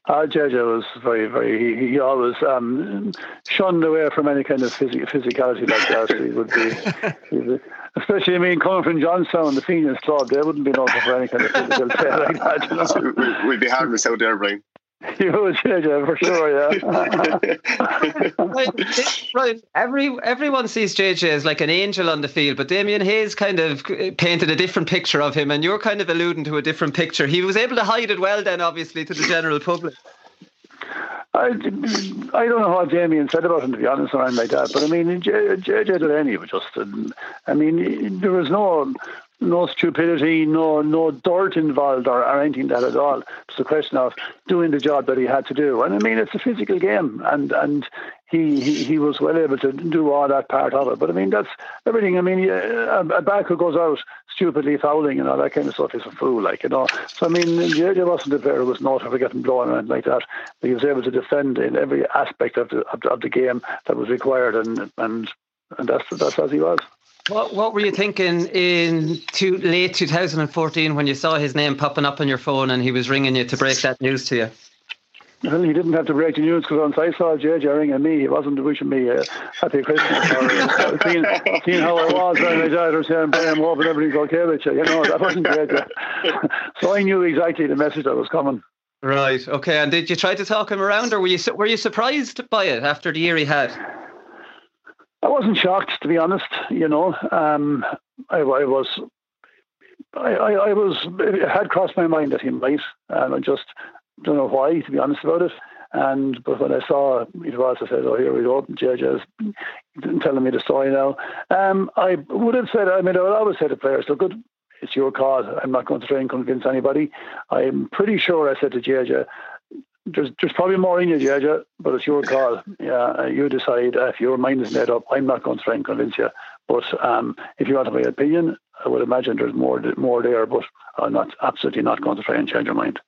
Uh, Jojo was very, very. He, he always um, shunned away from any kind of phys- physicality like that. He would be, especially I mean, coming from Johnstown, the Fenians Club, they wouldn't be known for any kind of physical play like that. You know? We'd be harmless out there, Brian. You would, yeah, for sure, yeah. right, every everyone sees JJ as like an angel on the field, but Damien Hayes kind of painted a different picture of him, and you're kind of alluding to a different picture. He was able to hide it well, then, obviously, to the general public. I, I don't know what Damien said about him, to be honest, or anything like that. But I mean, JJ Delaney was just, I mean, there was no no stupidity, no no dirt involved or, or anything that at all. It's a question of doing the job that he had to do. And I mean, it's a physical game, and and he, he, he was well able to do all that part of it. But I mean, that's everything. I mean, a, a back who goes out stupidly fouling and all that kind of stuff is a fool, like, you know. So, I mean, JJ wasn't a player who was not for getting blown around like that. But he was able to defend in every aspect of the, of the, of the game that was required, and, and, and that's, that's as he was. What What were you thinking in to late 2014 when you saw his name popping up on your phone and he was ringing you to break that news to you? Well, he didn't have to break the news because once I saw JJ ringing me, he wasn't wishing me a happy Christmas or uh, seeing, seeing how I was and my dad was saying, Brian, hoping everything's okay with you. You know, that wasn't JJ. so I knew exactly the message that was coming. Right. Okay. And did you try to talk him around, or were you were you surprised by it after the year he had? I wasn't shocked, to be honest. You know, um, I, I, was, I, I, was, it had crossed my mind that he might, and I just don't know why, to be honest about it. And but when I saw it was, I said, "Oh, here we go." JJ's telling me the story now. Um, I would have said, I mean, I would always say to players, "Look, good, it's your call. I'm not going to try and convince anybody." I'm pretty sure I said to JJ, there's there's probably more in you, JJ, but it's your call. Yeah, uh, you decide if your mind is made up. I'm not going to try and convince you. But um, if you want my opinion, I would imagine there's more more there. But I'm not absolutely not going to try and change your mind.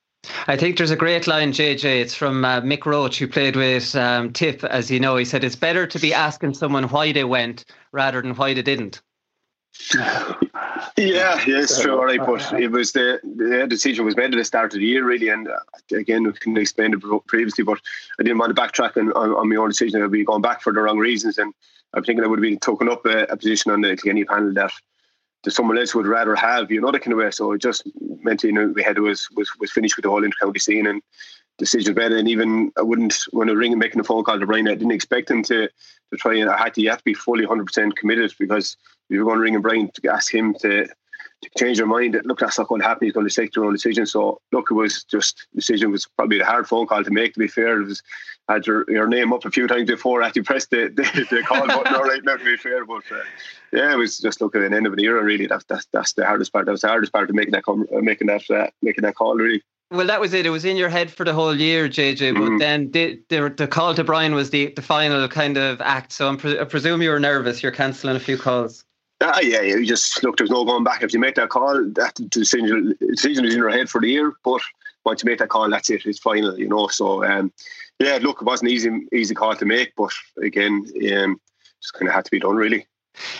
I think there's a great line, JJ. It's from uh, Mick Roche, who played with um, Tip, as you know. He said, It's better to be asking someone why they went rather than why they didn't. Yeah, yeah, it's true. All right, but it was the the decision was made at the start of the year, really, and uh, again, we can explain it previously, but I didn't want to backtrack on, on, on my own decision. I'd be going back for the wrong reasons, and I'm thinking I would have been taking up a, a position on the Kilkenny panel that that someone else would rather have, you know, that kind of way. So it just meant, you know, we had was was was finished with the whole inter-county scene and decisions better. And even I wouldn't when I was ringing making a phone call to Brian, I didn't expect him to to try and I had to you have to be fully hundred percent committed because we were going to ring and Brian to ask him to to change their mind. Look, that's not going to happen. He's going to take their own decision. So look, it was just decision was probably a hard phone call to make. To be fair, it was had your, your name up a few times before after you pressed the, the, the call button. All right, now to be fair, but uh, yeah, it was just looking at the end of an era. Really, that's that's that's the hardest part. That was the hardest part of making that com- making that uh, making that call. Really. Well, that was it. It was in your head for the whole year, JJ. But mm. then the, the, the call to Brian was the, the final kind of act. So pre- i presume you were nervous. You're cancelling a few calls. Ah, yeah, yeah. You just look. There's no going back. If you make that call, that decision decision is in your head for the year. But once you make that call, that's it. It's final. You know. So um, yeah, look, it wasn't easy easy call to make, but again, um, just kind of had to be done. Really.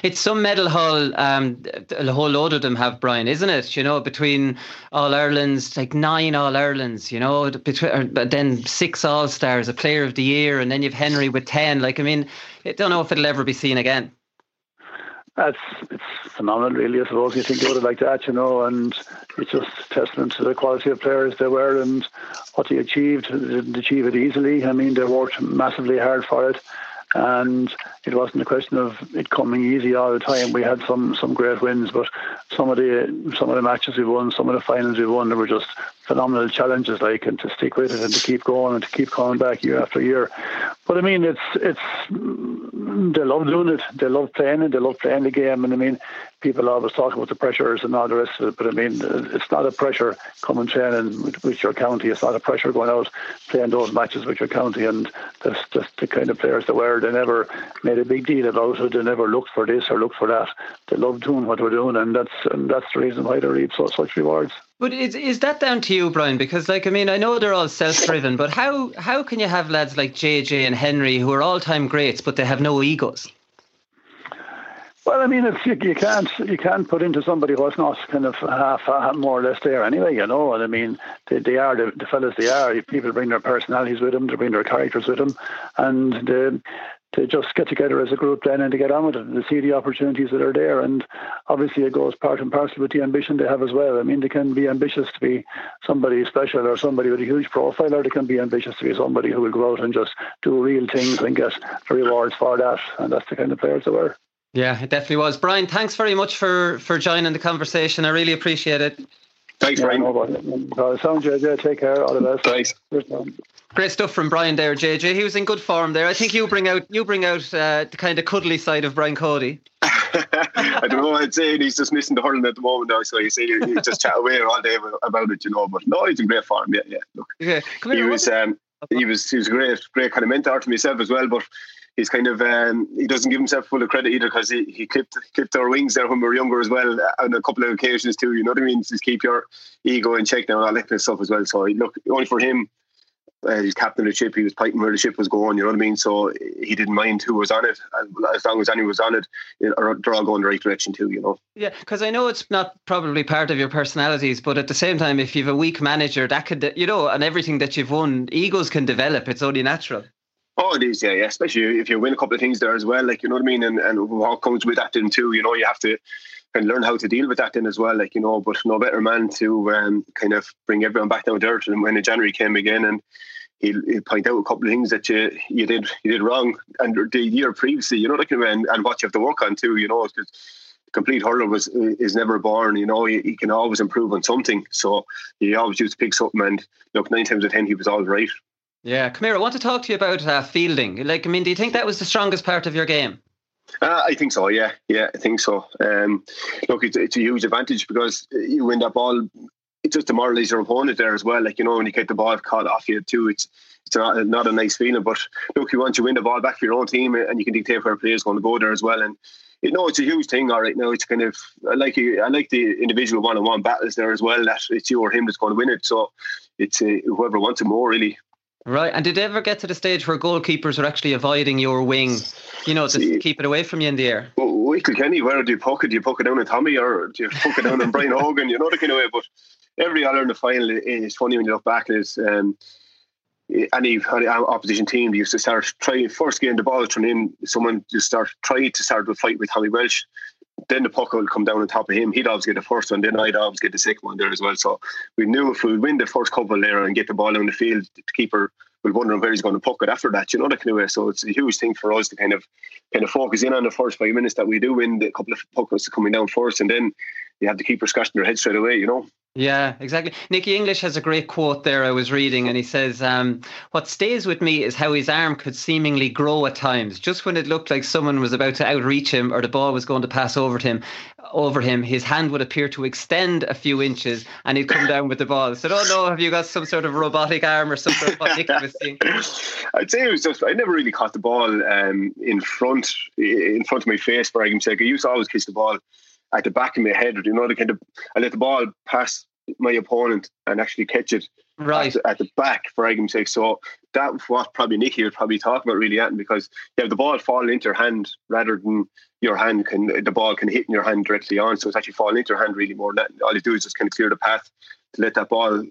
It's some medal haul. um, a whole load of them have, Brian, isn't it? You know, between All Irelands, like nine All Irelands, you know, between, but then six All Stars, a Player of the Year, and then you've Henry with 10. Like, I mean, I don't know if it'll ever be seen again. That's it's phenomenal, really. I suppose you think about it like that, you know, and it's just testament to the quality of players they were and what they achieved. They didn't achieve it easily. I mean, they worked massively hard for it and it wasn't a question of it coming easy all the time. We had some some great wins, but some of the some of the matches we won, some of the finals we won, they were just phenomenal challenges. Like and to stick with it and to keep going and to keep coming back year after year. But I mean, it's it's they love doing it. They love playing it. They love playing the game. And I mean, people always talk about the pressures and all the rest of it. But I mean, it's not a pressure coming training with, with your county. It's not a pressure going out playing those matches with your county. And that's just the kind of players they were. They never made a big deal about it. They never looked for this or looked for that. They love doing what they're doing, and that's and that's the reason why they reap so, such rewards. But is is that down to you, Brian? Because like I mean, I know they're all self-driven, but how how can you have lads like JJ and Henry who are all-time greats, but they have no egos? Well, I mean, it's, you, you can't you can't put into somebody who's not kind of half, half more or less there anyway, you know. And I mean, they, they are the, the fellas they are. People bring their personalities with them, they bring their characters with them, and they, to just get together as a group then and to get on with it and to see the opportunities that are there. And obviously, it goes part and parcel with the ambition they have as well. I mean, they can be ambitious to be somebody special or somebody with a huge profile, or they can be ambitious to be somebody who will go out and just do real things and get the rewards for that. And that's the kind of players they were. Yeah, it definitely was. Brian, thanks very much for, for joining the conversation. I really appreciate it. Thanks, Brian. Yeah, no, sound JJ. Take care. All the best. Thanks. Great stuff from Brian there, JJ. He was in good form there. I think you bring out you bring out uh, the kind of cuddly side of Brian Cody. I don't know what I'd say. He's just missing the hurling at the moment now, so you see, he just chat away all day about it, you know. But no, he's in great form. Yeah, yeah. Look, yeah. he was, um, he was, he was great, great kind of mentor to myself as well. But he's kind of um, he doesn't give himself full of credit either because he, he clipped clipped our wings there when we were younger as well on a couple of occasions too. You know what I mean? Just keep your ego in check now and all that kind of stuff as well. So look, only for him, uh, he's captain of the ship. He was fighting where the ship was going. You know what I mean? So he didn't mind who was on it as long as anyone was on it. they're all going the right direction too. You know? Yeah, because I know it's not probably part of your personalities, but at the same time, if you've a weak manager, that could you know, and everything that you've won, egos can develop. It's only natural. Oh, it is, yeah, yeah. Especially if you win a couple of things there as well, like you know what I mean, and and what comes with that then too. You know, you have to kind of learn how to deal with that then as well, like you know. But no better man to um, kind of bring everyone back down to earth. And when January came again, and he'll, he'll point out a couple of things that you you did you did wrong, and the year previously, you know, like and, and what you have to work on too. You know, because complete hurler was is never born. You know, he, he, can always improve on something. So he always used to pick something, and look, nine times out of ten, he was all right. Yeah, here. I want to talk to you about uh, fielding. Like, I mean, do you think that was the strongest part of your game? Uh, I think so. Yeah, yeah, I think so. Um, look, it's, it's a huge advantage because you win that ball. It just demoralises your opponent there as well. Like you know, when you get the ball caught off you too, it's it's not, not a nice feeling. But look, you want to win the ball back for your own team, and you can dictate where a player's going to go there as well. And you know, it's a huge thing. All right, now it's kind of I like I like the individual one-on-one battles there as well. That it's you or him that's going to win it. So it's uh, whoever wants it more really. Right. And did ever get to the stage where goalkeepers are actually avoiding your wing, you know, to See, keep it away from you in the air? Well, Kenny, where do you poke it? Do you poke it down on Tommy or do you poke it down on Brian Hogan? You know, the kind of way. But every other in the final is funny when you look back. Is um, any, any opposition team used to start trying first game the ball thrown in, someone just start trying to start the fight with Tommy Walsh Then the puck would come down on top of him. He'd always get the first one. Then I'd always get the second one there as well. So we knew if we win the first couple there and get the ball down the field, the keeper will wondering where he's going to puck it after that. You know that kind of way. So it's a huge thing for us to kind of kind of focus in on the first five minutes that we do win the couple of pucks coming down first, and then you have to keep scratching your head straight away. You know. Yeah, exactly. Nicky English has a great quote there I was reading, and he says, um, What stays with me is how his arm could seemingly grow at times. Just when it looked like someone was about to outreach him or the ball was going to pass over him, over him, his hand would appear to extend a few inches and he'd come down with the ball. So, oh no, have you got some sort of robotic arm or something? What Nicky was seeing? I'd say it was just I never really caught the ball um, in front in front of my face for argument's sake. I used to always kiss the ball at the back of my head. You know, the kind of I let the ball pass my opponent and actually catch it right at, at the back for argument's sake. So that's what probably Nicky was probably talking about really, at because you have the ball falling into your hand rather than your hand can the ball can hit in your hand directly on. So it's actually falling into your hand really more. Than that. All you do is just kind of clear the path to let that ball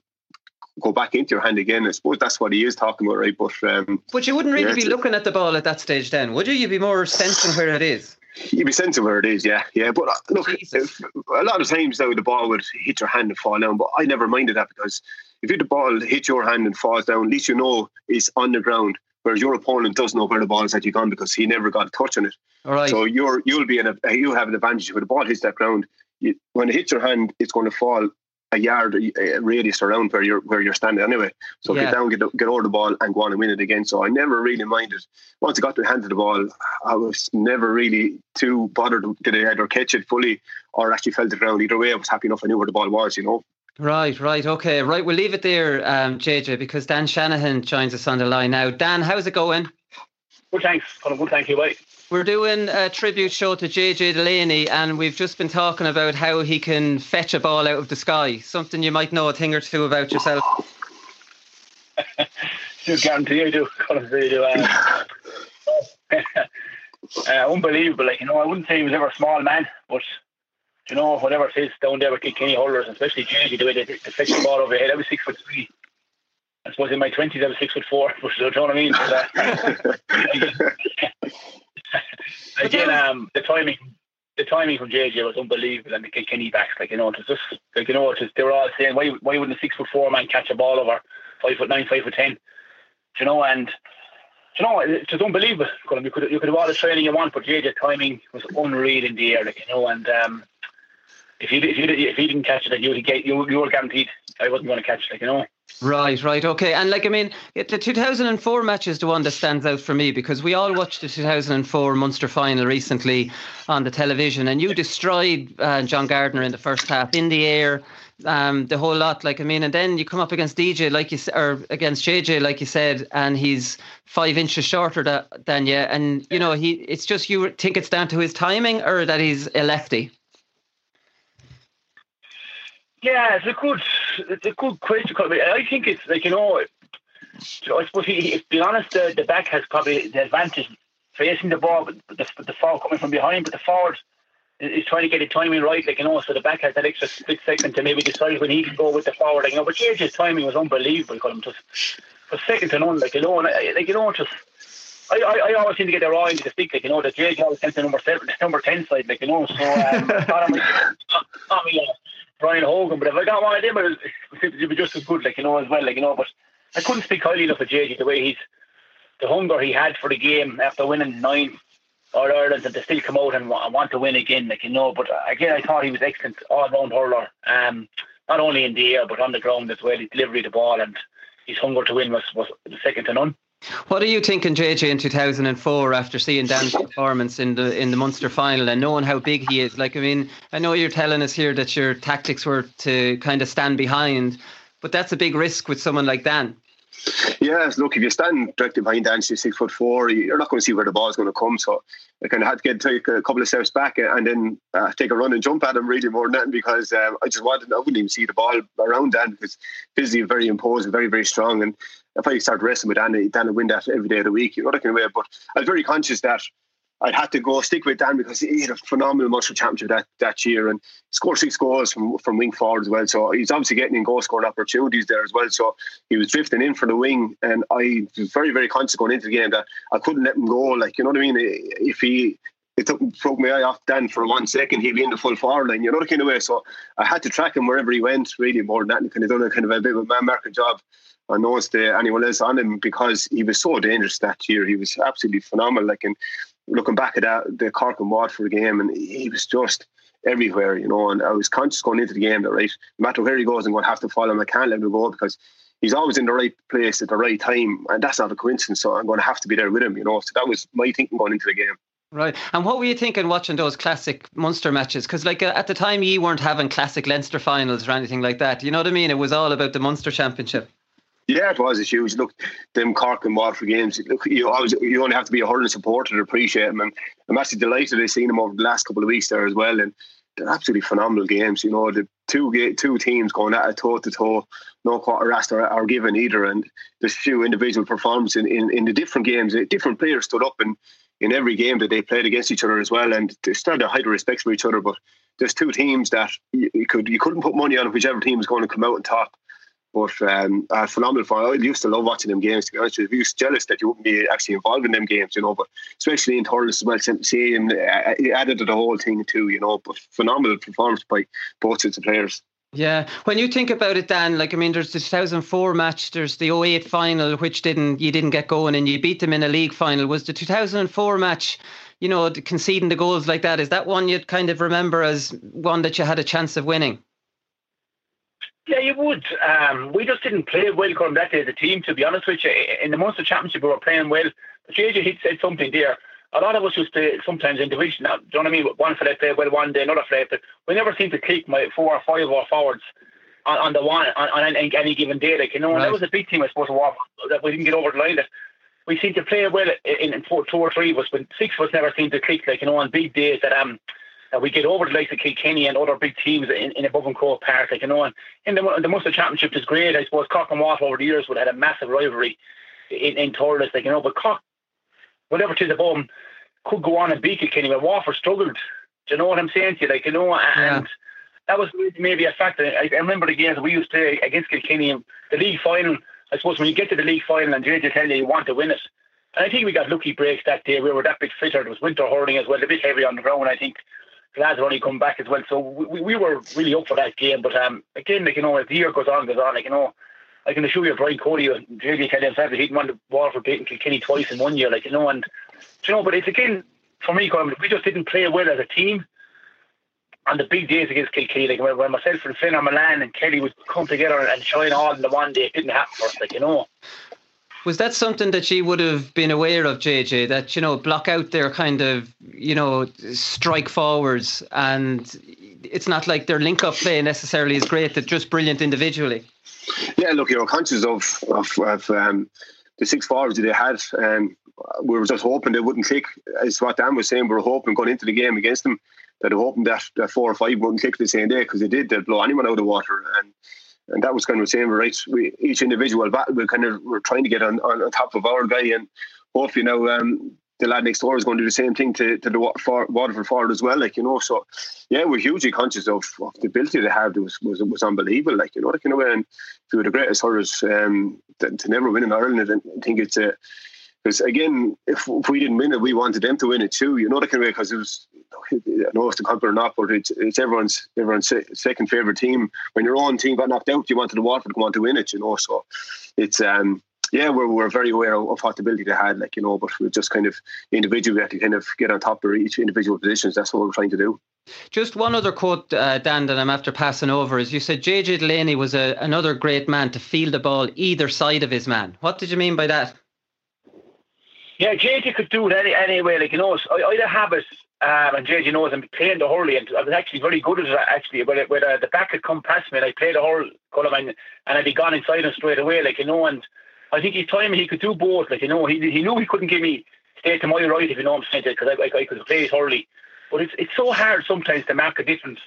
go back into your hand again. I suppose that's what he is talking about, right? But um, but you wouldn't really yeah, be looking at the ball at that stage, then, would you? You'd be more sensing where it is. You'd be sensing where it is, yeah, yeah. But uh, look, if, a lot of times though the ball would hit your hand and fall down, but I never minded that because if you the ball hit your hand and falls down, at least you know it's on the ground. Whereas your opponent doesn't know where the ball is actually gone because he never got a touch on it. All right. So you're you'll be in a you'll have an advantage when the ball hits that ground. You, when it hits your hand, it's going to fall a yard a radius around where you're where you're standing anyway. So yeah. get down, get get over the ball, and go on and win it again. So I never really minded. Once I got to the hand of the ball, I was never really too bothered. Did I either catch it fully or actually fell to the ground? Either way, I was happy enough. I knew where the ball was. You know. Right, right, okay, right. We'll leave it there, um, JJ, because Dan Shanahan joins us on the line now. Dan, how's it going? Good, thanks. Good, thank you. Bye. We're doing a tribute show to JJ Delaney, and we've just been talking about how he can fetch a ball out of the sky. Something you might know a thing or two about yourself. you guarantee I do. Honestly, do. Uh, uh, unbelievable. Like you know, I wouldn't say he was ever a small man, but you know, whatever it is down there with Kenny Holders, especially JJ, the way they, they fetch the ball over your head. I was six foot three. I suppose in my twenties I was six foot four, but you know what I mean. But, uh, again, um, the timing, the timing from JJ was unbelievable, and the Kenny backs, like you know, it was just like you know, it was, they were all saying, why, why wouldn't a six foot four man catch a ball over five foot nine, five foot ten? You know, and you know, it's just unbelievable. You could you could have all the training you want, but JJ's timing was unreal in the air, like you know, and um, if you if you if he didn't catch it, you would get you you were guaranteed I wasn't going to catch it. Like you know. Right, right, okay. And like, I mean, the 2004 match is the one that stands out for me because we all watched the 2004 Munster final recently on the television, and you destroyed uh, John Gardiner in the first half in the air, um, the whole lot. Like, I mean, and then you come up against DJ, like you or against JJ, like you said, and he's five inches shorter da, than you, and you know, he it's just you think it's down to his timing or that he's a lefty. Yeah, it's a good, it's a good question. I think it's like you know, I suppose to be honest, the, the back has probably the advantage facing the ball, but the, the fall coming from behind. But the forward is trying to get the timing right, like you know, so the back has that extra split second to maybe decide when he can go with the forward. Like, you know, but JJ's timing was unbelievable. Because just for second to none, like you know, and I, like you know, just. I, I, I always seem to get the raw into the stick, like you know, the JJ always sent the number seven, the number ten side, like you know. So um, not on uh, Brian Hogan, but if I got one of them, it would be just as good, like you know, as well, like you know. But I couldn't speak highly enough of JJ the way he's the hunger he had for the game after winning nine All Ireland and to still come out and want to win again, like you know. But again, I thought he was excellent all round hurler, um, not only in the air but on the ground as well. His delivery of the ball and his hunger to win was was second to none. What are you thinking, JJ, in 2004 after seeing Dan's performance in the in the Munster final and knowing how big he is? Like, I mean, I know you're telling us here that your tactics were to kind of stand behind, but that's a big risk with someone like Dan. Yes, look, if you stand directly behind Dan, you're six foot four, you're not going to see where the ball is going to come. So I kind of had to get take a couple of steps back and then uh, take a run and jump at him really more than that because um, I just wanted, I wouldn't even see the ball around Dan because physically very imposing, very, very strong. And if I start wrestling with Dan, Dan would win that every day of the week. You know, that kind of way. But I was very conscious that I'd had to go stick with Dan because he had a phenomenal Munster championship that, that year and scored six goals from from wing forward as well. So he's obviously getting in goal scoring opportunities there as well. So he was drifting in for the wing, and I was very very conscious going into the game that I couldn't let him go. Like you know what I mean? If he it took broke my eye off Dan for one second, he'd be in the full forward line, you know the kind of way. So I had to track him wherever he went, really more than that, and kind of done a kind of a bit of a man marking job. I noticed uh, anyone else on him because he was so dangerous that year. He was absolutely phenomenal. Like, and looking back at that, the Cork and Waterford game, and he was just everywhere, you know. And I was conscious going into the game that, right, no matter where he goes, I'm going to have to follow him. I can't let him go because he's always in the right place at the right time. And that's not a coincidence. So I'm going to have to be there with him, you know. So that was my thinking going into the game. Right. And what were you thinking watching those classic Munster matches? Because, like, uh, at the time, you weren't having classic Leinster finals or anything like that. You know what I mean? It was all about the Munster Championship. Yeah, it was. It's huge. Look, them Cork and Waterford games. Look, you always you only have to be a hurling supporter to appreciate them. And I'm actually delighted I've seen them over the last couple of weeks there as well. And they're absolutely phenomenal games. You know, the two two teams going at it toe to toe, no quarter rest or, given either. And there's few individual performances in, in, in the different games. Eh, different players stood up and in every game that they played against each other as well, and they started a height of respect for each other. But there's two teams that you, you could you couldn't put money on whichever team was going to come out on top. But um, phenomenal fun. I used to love watching them games. To be honest, with you, I was jealous that you wouldn't be actually involved in them games, you know. But especially in hurling as well, seeing uh, it added to the whole thing too, you know. But phenomenal performance by both sets of players. Yeah, when you think about it, Dan, like I mean, there's the 2004 match, there's the 08 final, which didn't you didn't get going, and you beat them in a league final. Was the 2004 match, you know, conceding the goals like that? Is that one you'd kind of remember as one that you had a chance of winning? Yeah, you would. Um, we just didn't play well coming that day as a team, to be honest with you. In the Munster Championship, we were playing well. But JJ had said something there. A lot of us used to sometimes in division. Do you know what I mean? One fella played well one day, another fella but we never seemed to click my four or five or forwards on, on the one on, on any, any, given day. Like you know, right. that was a big team, I suppose, that we didn't get over the line. That we seemed to play well in, in four, two or three of us, but six of us never seemed to click. Like you know, on big days that um uh, we get over the likes of Kilkenny and other big teams in, in above and Croke Park, like you know, and in the, the Munster Championship is great. I suppose Cork and Watt over the years would have had a massive rivalry in, in Thurles, like you know, but Cork, whatever to the them, could go on and beat Kilkenny, but Waterford struggled. Do you know what I'm saying to you? Like you know, and. Yeah. That was maybe a factor. I, I remember the games we used to play against Kilkenny in the league final. I suppose when you get to the league final and JJ tell you you want to win it, and I think we got lucky breaks that day. We were that bit fitter. It was winter hurling as well, a bit heavy on the ground. I think are only come back as well. So we, we were really up for that game. But um, again, like you know, as the year goes on, goes on, like you know, I can assure you, Brian Cody really tell himself that he'd won the Waterford beating Kilkenny twice in one year, like you know, and you know, but it's again for me, we just didn't play well as a team. on the big days against Kilkee, like when, when myself and Flynn or Mullane and Kelly would come together and shine all in the one day, it didn't happen for us, like, you know. Was that something that you would have been aware of, JJ? That you know, block out their kind of you know strike forwards, and it's not like their link-up play necessarily is great. They're just brilliant individually. Yeah, look, you're conscious of of, of um, the six forwards that they had, um, we were just hoping they wouldn't click. As what Dan was saying, we were hoping going into the game against them that were hoping that, that four or five wouldn't click the same day because they did. They'd blow anyone out of the water, and and that was kind of saying, right, we, each individual battle, we kind of were trying to get on, on, on top of our guy, and hopefully now um, the lad next door is going to do the same thing to, to the Waterford forward as well. Like you know, so yeah, we're hugely conscious of, of the ability they have. It was was was unbelievable. Like you know, like in a way, and were the greatest hurlers um, to, to never win in Ireland. I think it's a because again, if, if, we didn't win it, we wanted them to win it too. You know that kind of way because it was. I know it's the cup or not, but it's, it's everyone's everyone's second favorite team. When your own team got knocked out, you wanted the Waterford to on to win it. You know, so it's um yeah, we're, we're very aware of what the ability they had, like, you know, but we're just kind of individually have to kind of get on top of each individual positions. That's what we're trying to do. Just one other quote, uh, Dan, that I'm after passing over is you said JJ Delaney was a, another great man to field the ball either side of his man. What did you mean by that? Yeah, JJ could do it any anyway. Like you know, I, I had a habit, um, and JJ knows I'm playing the hurley, and I was actually very good at it. Actually, when, it, when uh, the back had come past me, and I played the hurl, and, and I'd be gone inside him straight away. Like you know, and I think he told me he could do both. Like you know, he he knew he couldn't give me stay to my right if you know what I'm saying, because I, I, I could play it hurley. But it's it's so hard sometimes to mark a different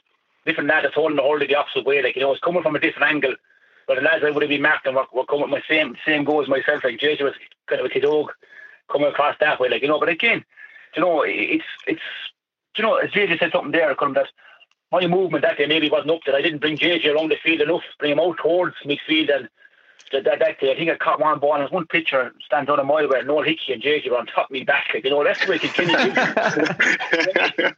different lad that's holding the hurley the opposite way. Like you know, it's coming from a different angle. But the lads I would have been marked and were, were coming with my same same goal as myself. Like JJ was kind of a kid coming across that way, like you know. But again, you know, it's it's you know, as JJ said something there, come that my movement that day maybe wasn't up to. I didn't bring JJ around the field enough, bring him out towards midfield and that, that, that day, I think I caught one ball and there's one picture stands on a mile where Noel Hickey and JJ were on top of me back. Like, you know, that's the way it continues.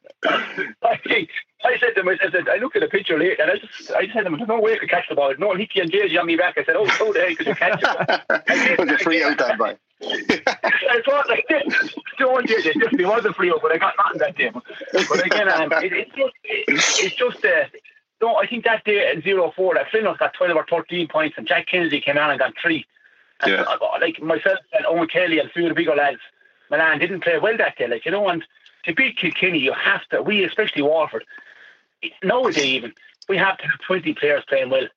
I I said to him, I said, I looked at the picture later and I just I just said to him, there's no way I could catch the ball. Noel Hickey and JJ on me back. I said, Oh, so the hell could you catch it? was a free out that by. I thought like this. Don't JJ, it definitely was a free out, but I got nothing that day. But again, um, it, it's just it, it's just uh, no, I think that day at zero four, that Flynn got twelve or thirteen points, and Jack Kennedy came on and got three. And yeah. like myself and Eoin Kelly and a few of the bigger lads, Mullane didn't play well that day. Like you know, and to beat Kilkenny, you have to. We, especially Waterford, nowadays even we have to have twenty players playing well.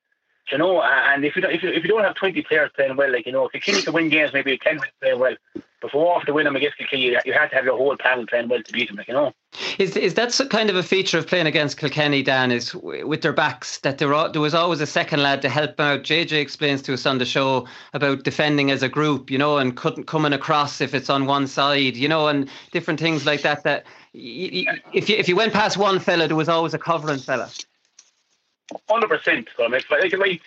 You know, and if you don't, if you, if you don't have twenty players playing well, like you know, Kilkenny can win games, maybe ten playing well. But for Waterford to win them against Kilkenny, you have to have your whole panel playing well to beat them. Like you know. Is is that kind of a feature of playing against Kilkenny, Dan? Is with their backs that there there was always a second lad to help out. JJ explains to us on the show about defending as a group, you know, and couldn't coming across if it's on one side, you know, and different things like that. That if you if you went past one fella, there was always a covering fella. Hundred percent. Like, like,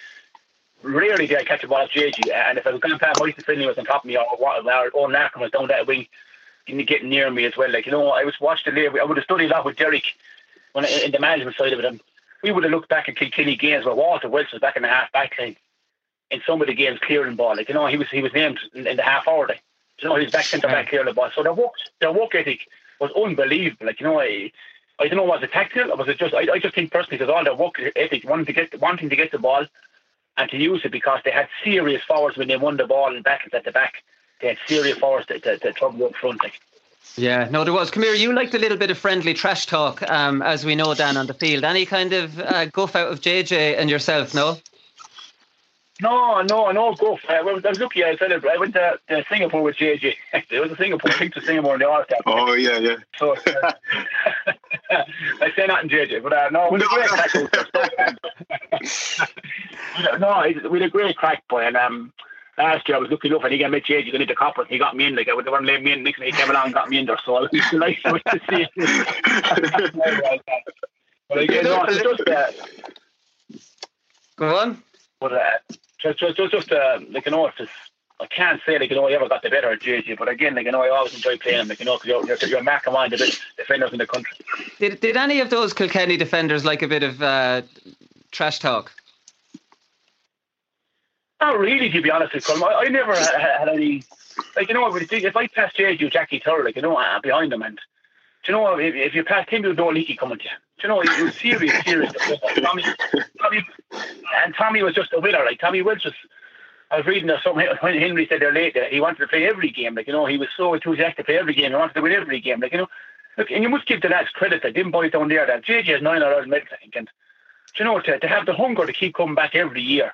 rarely did I catch a ball at JJ, and if I was going past Michael Fennelly was on top of me, or or, or Narcombe was down that wing, getting near me as well. Like you know, I was watching the I would have studied a lot with Derek when in the management side of it, and we would have looked back at Kilkenny games where Walter Walsh was back in the half back line in some of the games clearing ball. Like you know, he was he was named in, in the half hour. Like, you know, he was back centre back clearing the ball. So their work their work ethic was unbelievable. Like you know, I, I don't know was it tactical or was it just I, I just think personally because all their work ethic wanting to get wanting to get the ball and to use it because they had serious forwards when they won the ball and battles at the back. They had serious forwards to, to, to trouble up front. Like. Yeah, no, there was. Come here, you liked a little bit of friendly trash talk, um, as we know, Dan, on the field. Any kind of uh, guff out of JJ and yourself, no? No, no, no guff. Uh, I was lucky. I said I went to, to Singapore with JJ. it was a Singapore, I think to Singapore in the All Star. Oh yeah, yeah. So uh, I say nothing, JJ, but uh, no, we had a great crack. no, we had a great crack, boy, and um, last year I was lucky enough and he got me JJ going into copper and he got me in like I would never let me in next he came along and got me in there so I was nice to see him. but again no, it's just uh, go on but uh, just just just, just uh, like you know just I can't say like you know I ever got the better of JJ, but again like you know I always enjoy playing him like you know because you're, you're, Mark one of the best defenders in the country. Did did any of those Kilkenny defenders like a bit of uh, trash talk? Not really, to be honest with you. I, I never had, had, any, like, you know, if I pass JJ Jackie Tyrrell, like, you know, I'm behind him and, you know, if, if you pass him, you don't leaky coming to you. Do you know, he was serious, serious. Tommy, Tommy, and Tommy was just a winner. Like Tommy was. I was reading something when Henry said there later he wanted to play every game. Like you know, he was so enthusiastic to play every game. He wanted to win every game. Like you know, look, and you must give the lads credit. I didn't it down there. That JJ has nine hours medals, I think, and you know, to, to have the hunger to keep coming back every year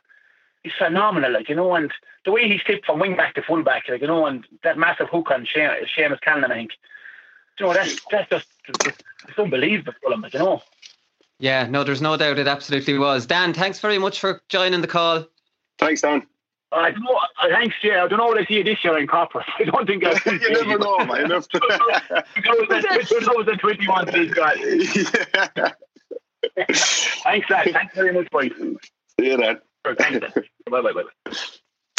is phenomenal. Like you know, and the way he slipped from wing back to full back, like you know, and that massive hook on Seamus, Seamus Callanan, I think. You know, that's that's just it's unbelievable for him. Like, you know. Yeah, no, there's no doubt it absolutely was. Dan, thanks very much for joining the call. Thanks, Dan. I don't know. Uh, thanks, yeah. I don't know what I see this year in copper. I don't think I. you never know, man. 2021, please, God. Yeah. Thanks, lad. Thanks very much, boys. See you then. Thanks, bye, bye, bye.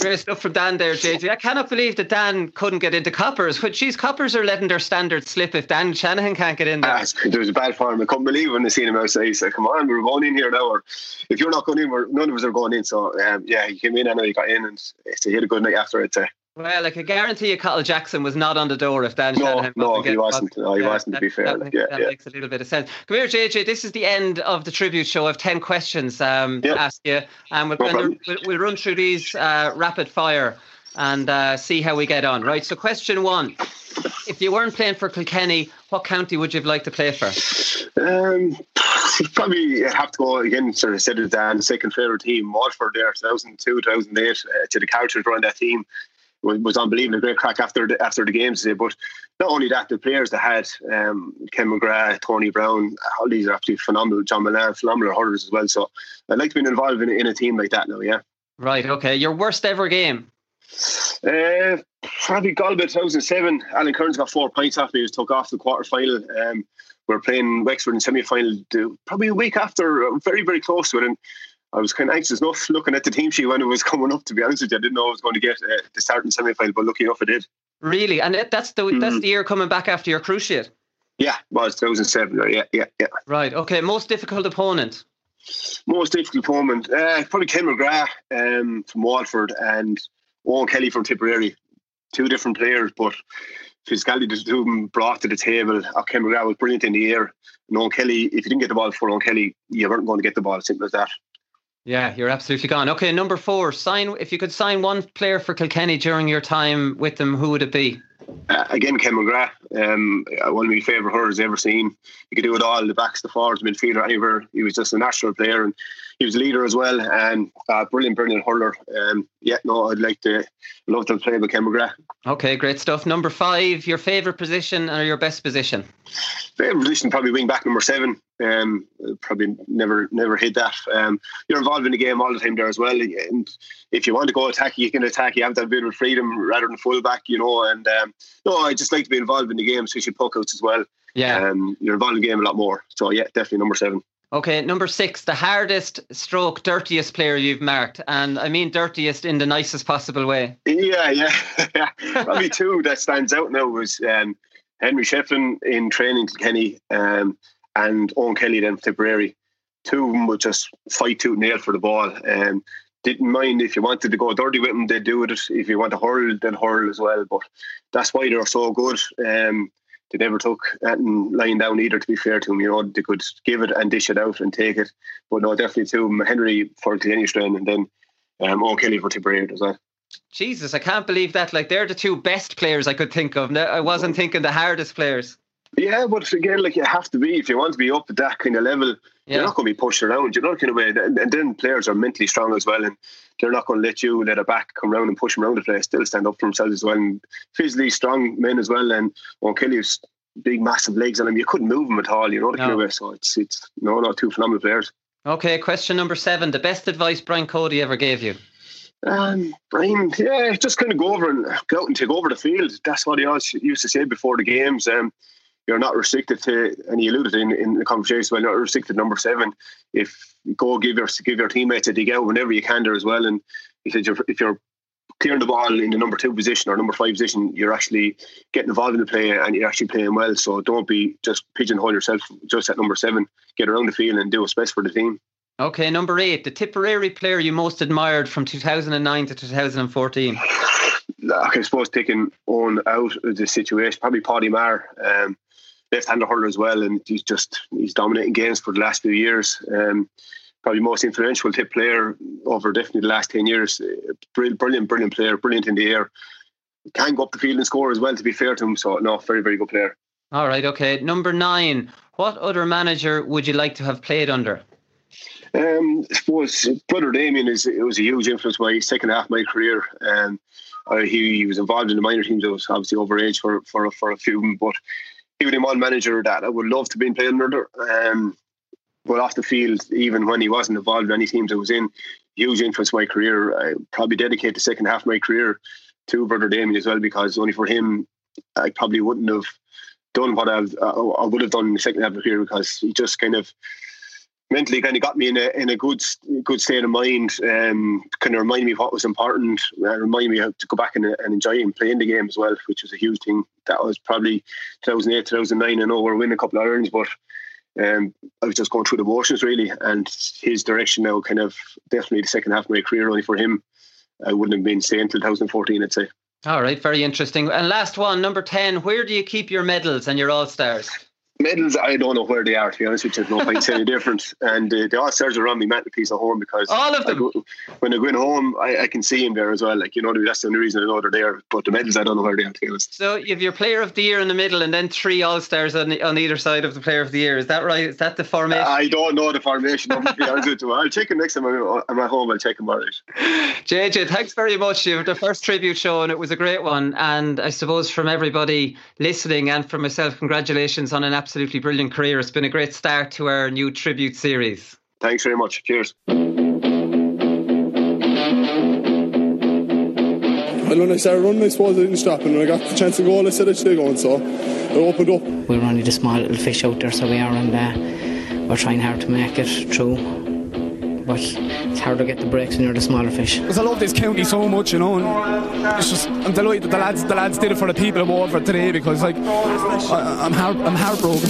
Great stuff from Dan there, JJ. I cannot believe that Dan couldn't get into Coppers. Which these Coppers are letting their standards slip if Dan Shanahan can't get in there. Ah, there was a bad form. I couldn't believe when I seen him outside. He said, "Come on, we're going in here now." Or if you're not going in, we're, none of us are going in. So um, yeah, he came in and he got in, and he had a good night after it. Uh, well, I can guarantee you, Cottle Jackson was not on the door if Dan no, Shanahan no, he wasn't. No, he yeah, wasn't. To be fair, that, like, yeah, that yeah. makes a little bit of sense. Come here, JJ. This is the end of the tribute show. I have ten questions um, Yeah. to ask you, and we're No going to we'll, we'll run through these uh, rapid fire and uh, see how we get on. Right. So, question one: If you weren't playing for Kilkenny, what county would you have liked to play for? Um, probably have to go again. Sort of said it, Dan. Second favourite team, Waterford. There, 2002, 2008. Uh, to the characters around that team was, was unbelievable. A great crack after the, after the games today. But not only that, the players they had, um, Ken McGrath, Tony Browne, all these are absolutely phenomenal. John Mullane, phenomenal hurlers as well. So I'd like to be involved in, in a team like that now. Yeah. Right. Okay. Your worst ever game. Uh, probably Galway 2007. Alan Kerins got four points after he was took off the quarter final. Um, we were playing Wexford in semi final probably a week after, very, very close to it. And I was kind of anxious enough looking at the team sheet when it was coming up, to be honest with you. I didn't know I was going to get uh, the start in semi final, but lucky enough I did. Really, and that's the that's Mhm. the year coming back after your cruciate. Yeah, was 2007. uh, Yeah, yeah, yeah. Right. Okay. Most difficult opponent. Most difficult opponent, uh, probably Ken McGrath um, from Waterford and Eoin Kelly from Tipperary. Two different players, but physicality the two of them brought to the table. Uh, Ken McGrath was brilliant in the air. And Eoin Kelly, if you didn't get the ball for Eoin Kelly, you weren't going to get the ball. Simple as that. Yeah, you're absolutely gone. Okay, number four. Sign if you could sign one player for Kilkenny during your time with them, who would it be? Uh, again, Ken McGrath, um, one of my favourite hurlers ever seen. He could do it all, the backs, the forwards, midfielder, anywhere. He was just a natural player and he was a leader as well and uh, brilliant, brilliant hurler. Um, yeah, no, I'd like to love to play with Ken McGrath. Okay, great stuff. Number five, your favourite position or your best position? Favourite position probably wing back number seven. Um, probably never never hit that. Um, you're involved in the game all the time there as well, and if you want to go attack, you can attack. You have that bit of freedom rather than full back, you know. And um, no, I just like to be involved in the game, especially puck outs as well. Yeah. Um, you're involved in the game a lot more. So yeah, definitely number seven. Okay, number six, the hardest stroke, dirtiest player you've marked. And I mean dirtiest in the nicest possible way. Yeah, yeah. Probably two that stands out now was um, Henry Shefflin in training to Kenny um, and Eoin Kelly then Tipperary. Two of them would just fight tooth and nail for the ball. Um, didn't mind if you wanted to go dirty with them, they'd do it. If you want to hurl, they'd hurl as well. But that's why they're so good. Um, they never took anything lying down either, to be fair to them. You know, they could give it and dish it out and take it. But no, definitely to of them. Henry for Kilkenny strain and then um, Eoin Kelly for Tipperary as well. Jesus, I can't believe that. Like they're the two best players I could think of. No, I wasn't thinking the hardest players. Yeah, but again, like you have to be if you want to be up at that kind of level. Yeah. You're not going to be pushed around. You're not kind of way, and, and then players are mentally strong as well, and they're not going to let you let a back come around and push them around the place. They'll stand up for themselves as well, and physically strong men as well. And O'Kelly's big, massive legs on him. You couldn't move him at all. You know the No. way. So it's it's no, no, two phenomenal players. Okay, question number seven. The best advice Brian Cody ever gave you? Um, Brian, yeah, just kind of go over and go out and take over the field. That's what he always used to say before the games. Um, you're not restricted to, and he alluded in, in the conversation, well, not restricted to number seven. If you go give your give your teammates a dig out whenever you can there as well. And he said you're, if you're clearing the ball in the number two position or number five position, you're actually getting involved in the play and you're actually playing well. So don't be just pigeonhole yourself just at number seven. Get around the field and do what's best for the team. Okay, number eight. The Tipperary player you most admired from 2009 to 2014. I suppose taking on out of the situation, probably Paddy Maher. Um, left-hander hurler as well, and he's just he's dominating games for the last few years. Um, probably most influential tip player over definitely the last ten years. Brilliant, brilliant player, brilliant in the air. Can go up the field and score as well. To be fair to him, so no, very, very good player. All right, okay. Number nine. What other manager would you like to have played under? Um, I suppose brother Damien is it was a huge influence my second half of my career. Um, uh, he, he, was involved in the minor teams. I was obviously overage for for for a few, but he was one manager that I would love to be playing under. Um, but off the field, even when he wasn't involved in any teams I was in, huge influence my career. I probably dedicate the second half of my career to brother Damien as well because only for him, I probably wouldn't have done what I've, uh, I would have done in the second half of the career because he just kind of mentally kind of got me in a in a good good state of mind. Um, kind of reminded me of what was important. Uh, reminded me how to go back and, and enjoy and play in the game as well, which was a huge thing. That was probably 2008, 2009. I know we're winning a couple of irons, but um, I was just going through the motions really. And his direction now, kind of definitely the second half of my career, only for him, I wouldn't have been staying until 2014. I'd say. All right, very interesting. And last one, number 10, where do you keep your medals and your All Stars? Medals, I don't know where they are. To be honest with you, no point any different. And uh, the all stars are on my mantelpiece at home because all of them. I go, when I go in home, I, I, can see them there as well. Like you know, that's the only reason I know they're there. But the medals, I don't know where they are. To be honest. So you have your Player of the Year in the middle, and then three all stars on, on either side of the Player of the Year. Is that right? Is that the formation? I don't know the formation. to be honest with you, I'll check it next time I'm at home. I'll check them out. JJ, thanks very much. You were the first tribute show, and it was a great one. And I suppose from everybody listening and from myself, congratulations on an absolutely brilliant career career. It's been a great start to our new tribute series. Thanks very much. Cheers. Well, when I started running, I suppose I didn't stop, and when I got the chance to go, I said I'd stay going, so I opened up. We are only the small little fish out there, so we are, and uh, we're trying hard to make it through. But it's hard to get the breaks when you're the smaller fish. Because I love this county so much, you know, and it's just I'm delighted that the lads the lads did it for the people of Waterford today because like I, am heart, I'm heartbroken.